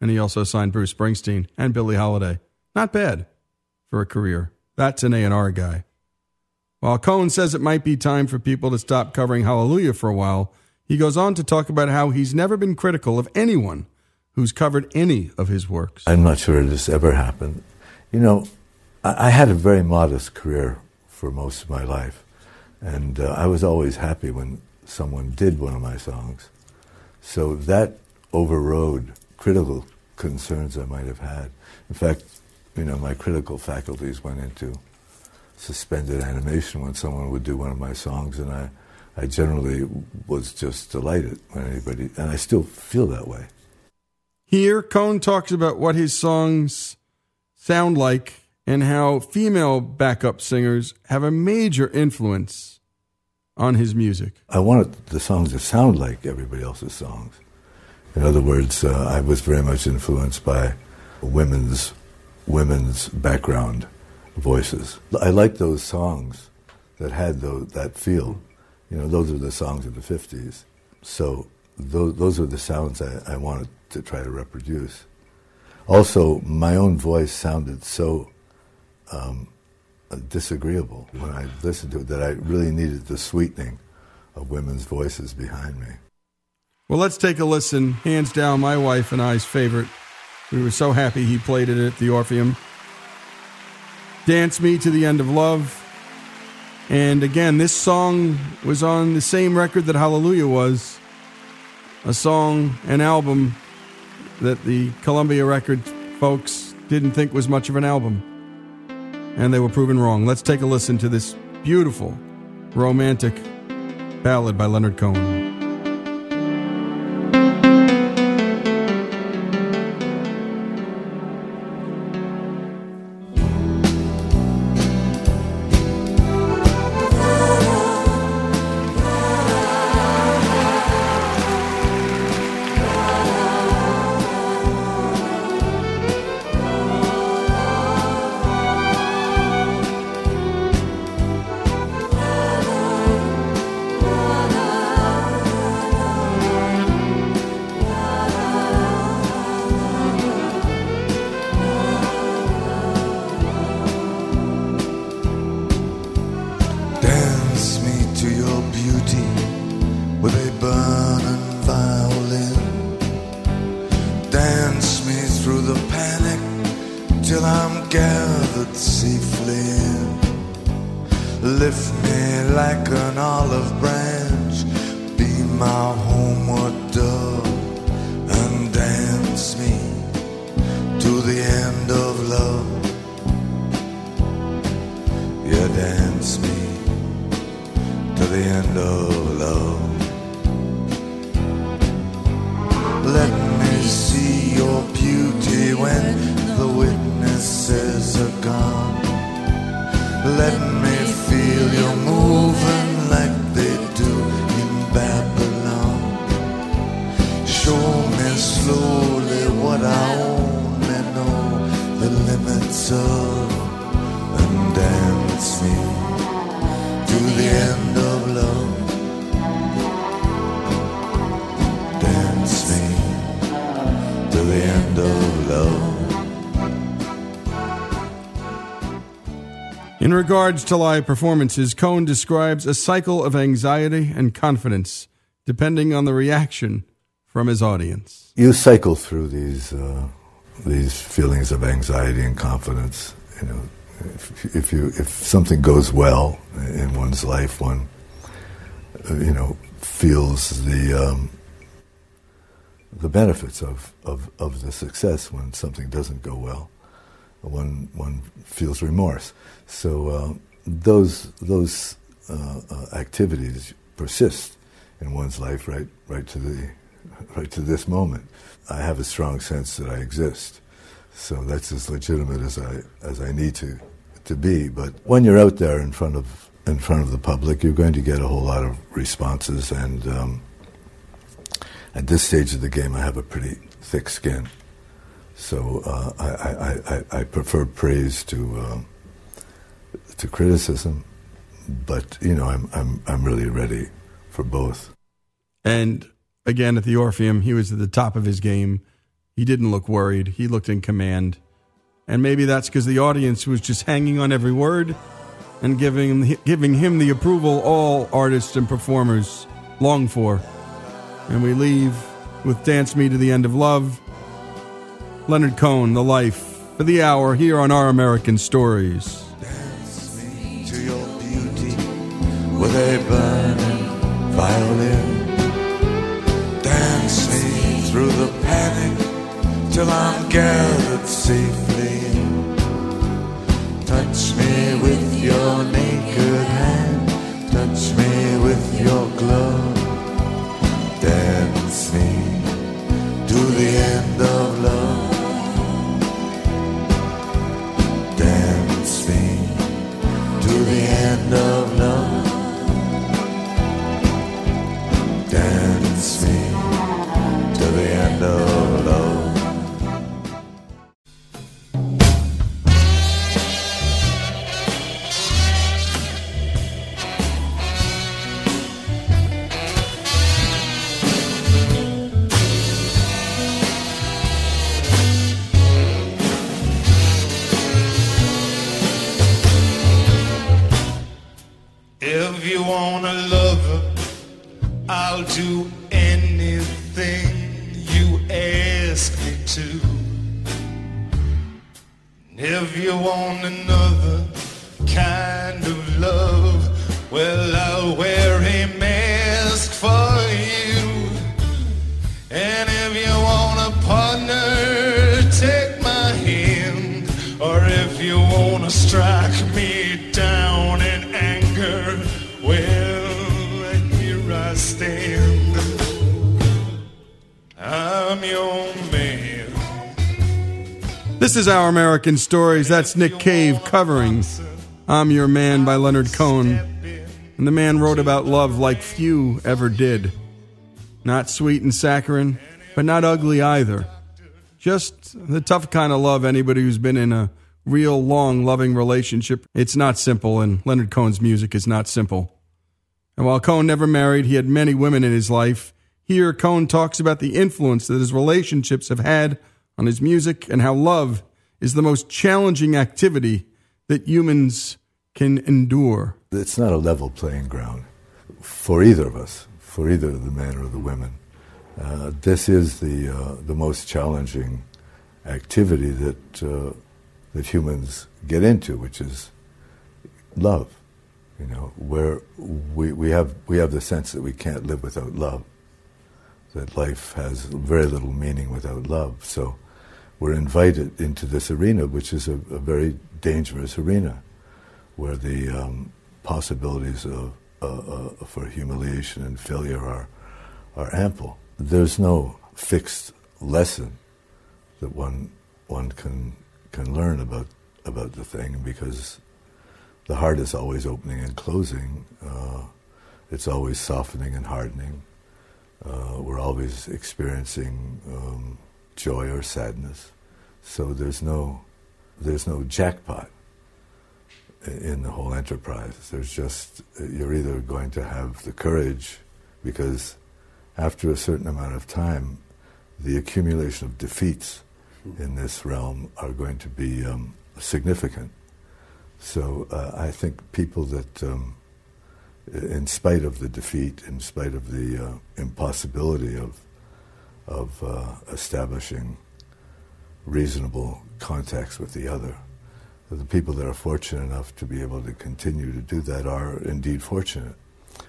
and he also signed Bruce Springsteen and Billie Holiday. Not bad for a career. That's an A&R guy. While Cohen says it might be time for people to stop covering Hallelujah for a while, he goes on to talk about how he's never been critical of anyone who's covered any of his works. I'm not sure this ever happened. You know, I, I had a very modest career for most of my life, and uh, I was always happy when someone did one of my songs. So that overrode critical concerns I might have had. In fact, you know, my critical faculties went into suspended animation when someone would do one of my songs, and I, I generally was just delighted when anybody, and I still feel that way. Here, Cohen talks about what his songs sound like and how female backup singers have a major influence on his music. I wanted the songs to sound like everybody else's songs. In other words, uh, I was very much influenced by women's women's background voices. I like those songs that had those, that feel. You know, those are the songs of the 50s. So those, those were the sounds I, I wanted to try to reproduce. Also, my own voice sounded so um, disagreeable when I listened to it that I really needed the sweetening of women's voices behind me. Well, let's take a listen. Hands down, my wife and I's favorite. We were so happy he played it at the Orpheum. Dance Me to the End of Love. And again, this song was on the same record that Hallelujah was a song, an album that the Columbia record folks didn't think was much of an album. And they were proven wrong. Let's take a listen to this beautiful, romantic ballad by Leonard Cohen. In regards to live performances, Cohen describes a cycle of anxiety and confidence, depending on the reaction from his audience. You cycle through these uh, these feelings of anxiety and confidence. You know, if, if you if something goes well in one's life, one uh, you know feels the um, the benefits of, of, of the success when something doesn't go well. One one feels remorse. So uh, those those uh, uh, activities persist in one's life right right to the right to this moment. I have a strong sense that I exist. So that's as legitimate as I as I need to to be. But when you're out there in front of in front of the public, you're going to get a whole lot of responses. And um, at this stage of the game, I have a pretty thick skin. So uh, I, I, I, prefer praise to um, to criticism, but you know I'm I'm I'm really ready for both. And again, at the Orpheum, he was at the top of his game. He didn't look worried. He looked in command. And maybe that's because the audience was just hanging on every word and giving giving him the approval all artists and performers long for. And we leave with Dance Me to the End of Love. Leonard Cohen, The Life, for the hour here on Our American Stories. to your beauty with a burning violin. Dance me through the panic till I'm gathered safely. Touch me with your naked hand, touch me with your glove. American Stories. That's Nick Cave covering I'm Your Man by Leonard Cohen. And the man wrote about love like few ever did. Not sweet and saccharine, but not ugly either. Just the tough kind of love anybody who's been in a real long loving relationship. It's not simple, and Leonard Cohen's music is not simple. And while Cohen never married, he had many women in his life. Here, Cohen talks about the influence that his relationships have had on his music and how love is the most challenging activity that humans can endure. It's not a level playing ground for either of us, for either the men or the women. Uh, this is the uh, the most challenging activity that uh, that humans get into, which is love. You know, where we, we have we have the sense that we can't live without love, that life has very little meaning without love. So we're invited into this arena, which is a, a very dangerous arena, where the um, possibilities of, uh, uh, for humiliation and failure are, are ample. There's no fixed lesson that one, one can, can learn about, about the thing because the heart is always opening and closing. Uh, it's always softening and hardening. Uh, we're always experiencing um, joy or sadness. So there's no, there's no jackpot in the whole enterprise. There's just, you're either going to have the courage because after a certain amount of time, the accumulation of defeats in this realm are going to be um, significant. So uh, I think people that, um, in spite of the defeat, in spite of the uh, impossibility of, of uh, establishing reasonable contacts with the other, the people that are fortunate enough to be able to continue to do that are indeed fortunate.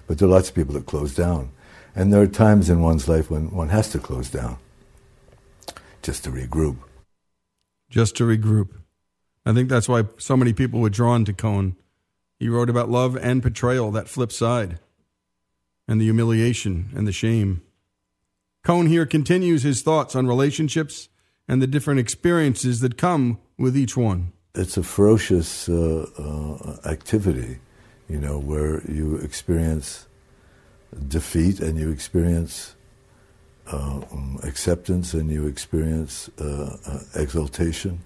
But there are lots of people that close down. And there are times in one's life when one has to close down just to regroup. Just to regroup. I think that's why so many people were drawn to Cohen. He wrote about love and betrayal, that flip side, and the humiliation and the shame. Cohen here continues his thoughts on relationships and the different experiences that come with each one. It's a ferocious uh, uh, activity, you know, where you experience defeat and you experience uh, um, acceptance and you experience uh, uh, exaltation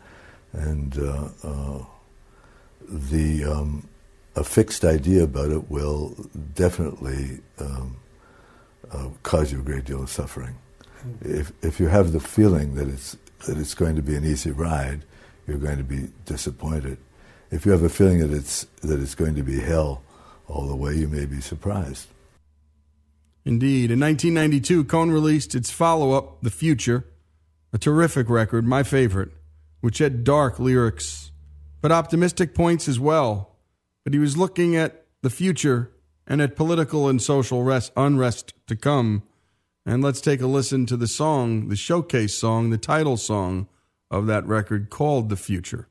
and uh, the um, a fixed idea about it will definitely um, Uh, cause you a great deal of suffering. If if you have the feeling that it's that it's going to be an easy ride, you're going to be disappointed. If you have a feeling that it's that it's going to be hell all the way, you may be surprised. Indeed. In 1992, Cohen released its follow up, The Future, a terrific record, my favorite, which had dark lyrics, but optimistic points as well. But he was looking at the future and at political and social rest, unrest to come. And let's take a listen to the song, the showcase song, the title song of that record called The Future.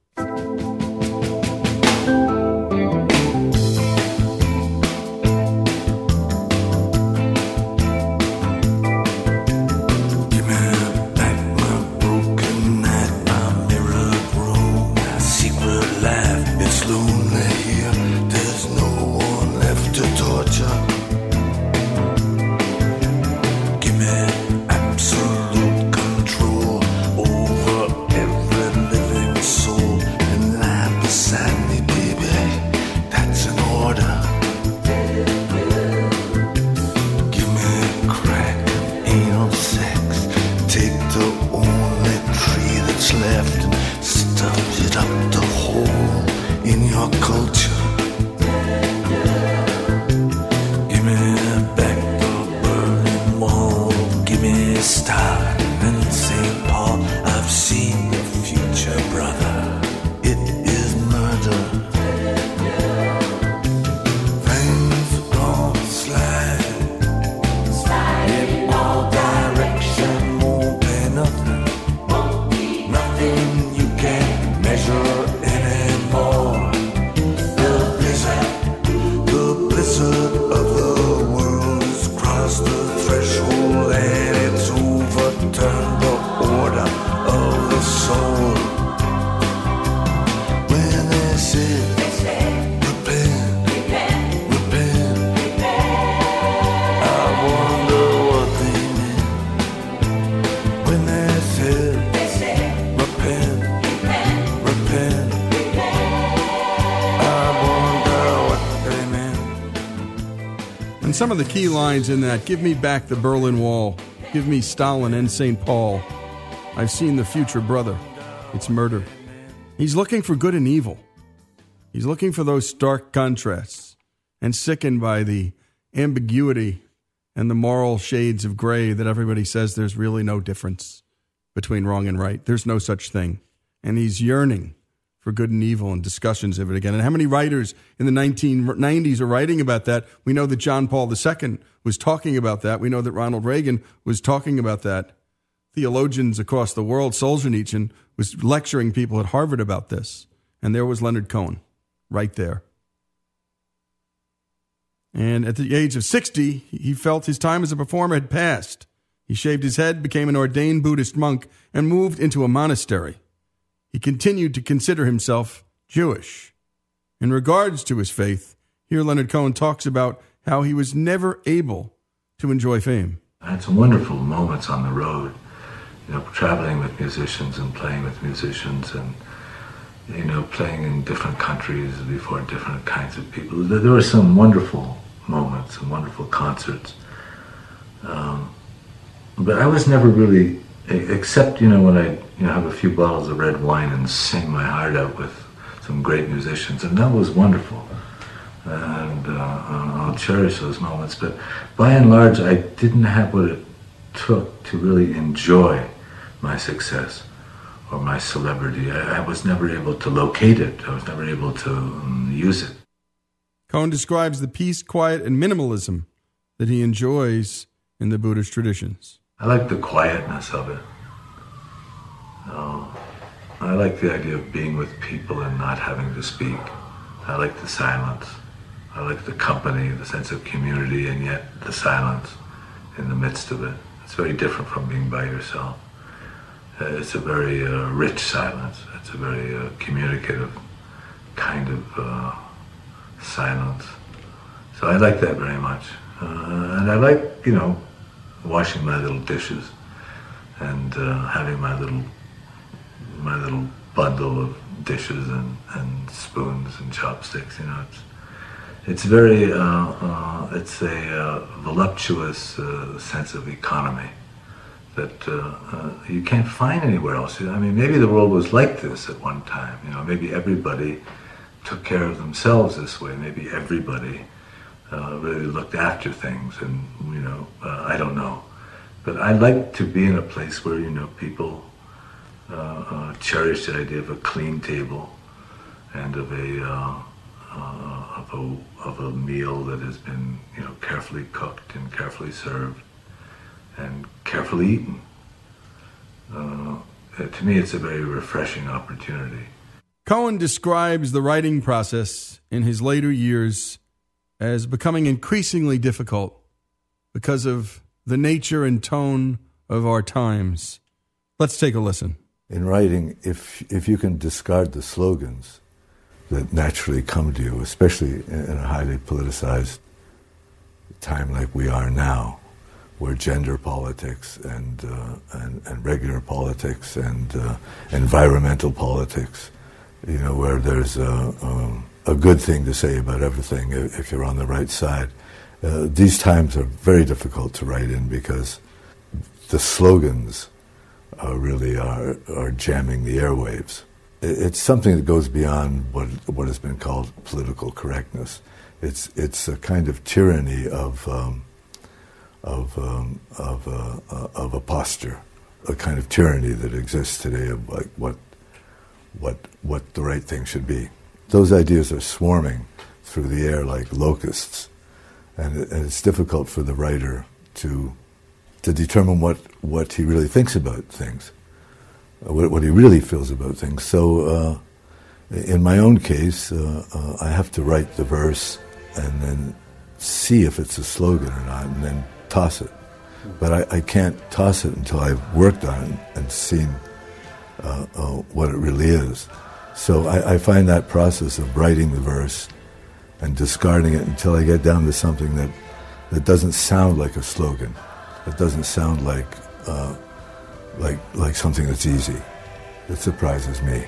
Some of the key lines in that give me back the Berlin Wall, give me Stalin and St. Paul. I've seen the future, brother. It's murder. He's looking for good and evil. He's looking for those stark contrasts and sickened by the ambiguity and the moral shades of gray that everybody says there's really no difference between wrong and right. There's no such thing. And he's yearning for good and evil and discussions of it again. And how many writers in the 1990s are writing about that? We know that John Paul II was talking about that. We know that Ronald Reagan was talking about that. Theologians across the world, Solzhenitsyn was lecturing people at Harvard about this. And there was Leonard Cohen right there. And at the age of 60, he felt his time as a performer had passed. He shaved his head, became an ordained Buddhist monk, and moved into a monastery. He continued to consider himself Jewish. In regards to his faith, here Leonard Cohen talks about how he was never able to enjoy fame. I had some wonderful moments on the road, you know, traveling with musicians and playing with musicians and, you know, playing in different countries before different kinds of people. There were some wonderful moments and wonderful concerts. Um, but I was never really, except, you know, when I you know, have a few bottles of red wine and sing my heart out with some great musicians, and that was wonderful. And uh, I'll cherish those moments. But by and large, I didn't have what it took to really enjoy my success or my celebrity. I, I was never able to locate it. I was never able to um, use it. Cohen describes the peace, quiet, and minimalism that he enjoys in the Buddhist traditions. I like the quietness of it. Uh, I like the idea of being with people and not having to speak. I like the silence. I like the company, the sense of community, and yet the silence in the midst of it. It's very different from being by yourself. Uh, it's a very uh, rich silence. It's a very uh, communicative kind of uh, silence. So I like that very much. Uh, and I like, you know, washing my little dishes and uh, having my little my little bundle of dishes and, and spoons and chopsticks. You know, it's it's very uh, uh, it's a uh, voluptuous uh, sense of economy that uh, you can't find anywhere else. I mean, maybe the world was like this at one time. You know, maybe everybody took care of themselves this way. Maybe everybody really looked after things, and you know, I don't know. But I like to be in a place where you know people uh, uh, cherish the idea of a clean table and of a uh, of a of a meal that has been you know carefully cooked and carefully served and carefully eaten. to me, it's a very refreshing opportunity. Cohen describes the writing process in his later years as becoming increasingly difficult because of the nature and tone of our times. Let's take a listen. In writing, if, if you can discard the slogans that naturally come to you, especially in a highly politicized time like we are now, where gender politics and, uh, and, and, regular politics and uh, environmental politics, you know, where there's a, um, a good thing to say about everything if you're on the right side. Uh, these times are very difficult to write in because the slogans uh, really are, are jamming the airwaves. It's something that goes beyond what, what has been called political correctness. It's, it's a kind of tyranny of, um, of, um, of, uh, uh, of a posture, a kind of tyranny that exists today of like what, what, what the right thing should be. Those ideas are swarming through the air like locusts and, it, and it's difficult for the writer to to determine what, what he really thinks about things, uh, what, what he really feels about things. So, uh, in my own case, uh, uh, I have to write the verse and then see if it's a slogan or not, and then toss it. But I, I can't toss it until I've worked on it and seen uh, uh, what it really is. So I, I find that process of writing the verse and discarding it until I get down to something that, that doesn't sound like a slogan. that doesn't sound like, uh, like, like something that's easy. It surprises me.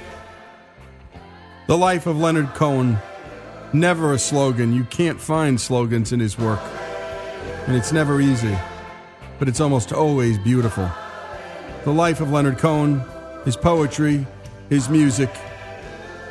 The life of Leonard Cohen, never a slogan. You can't find slogans in his work. and it's never easy, but it's almost always beautiful. The life of Leonard Cohen, his poetry, his music,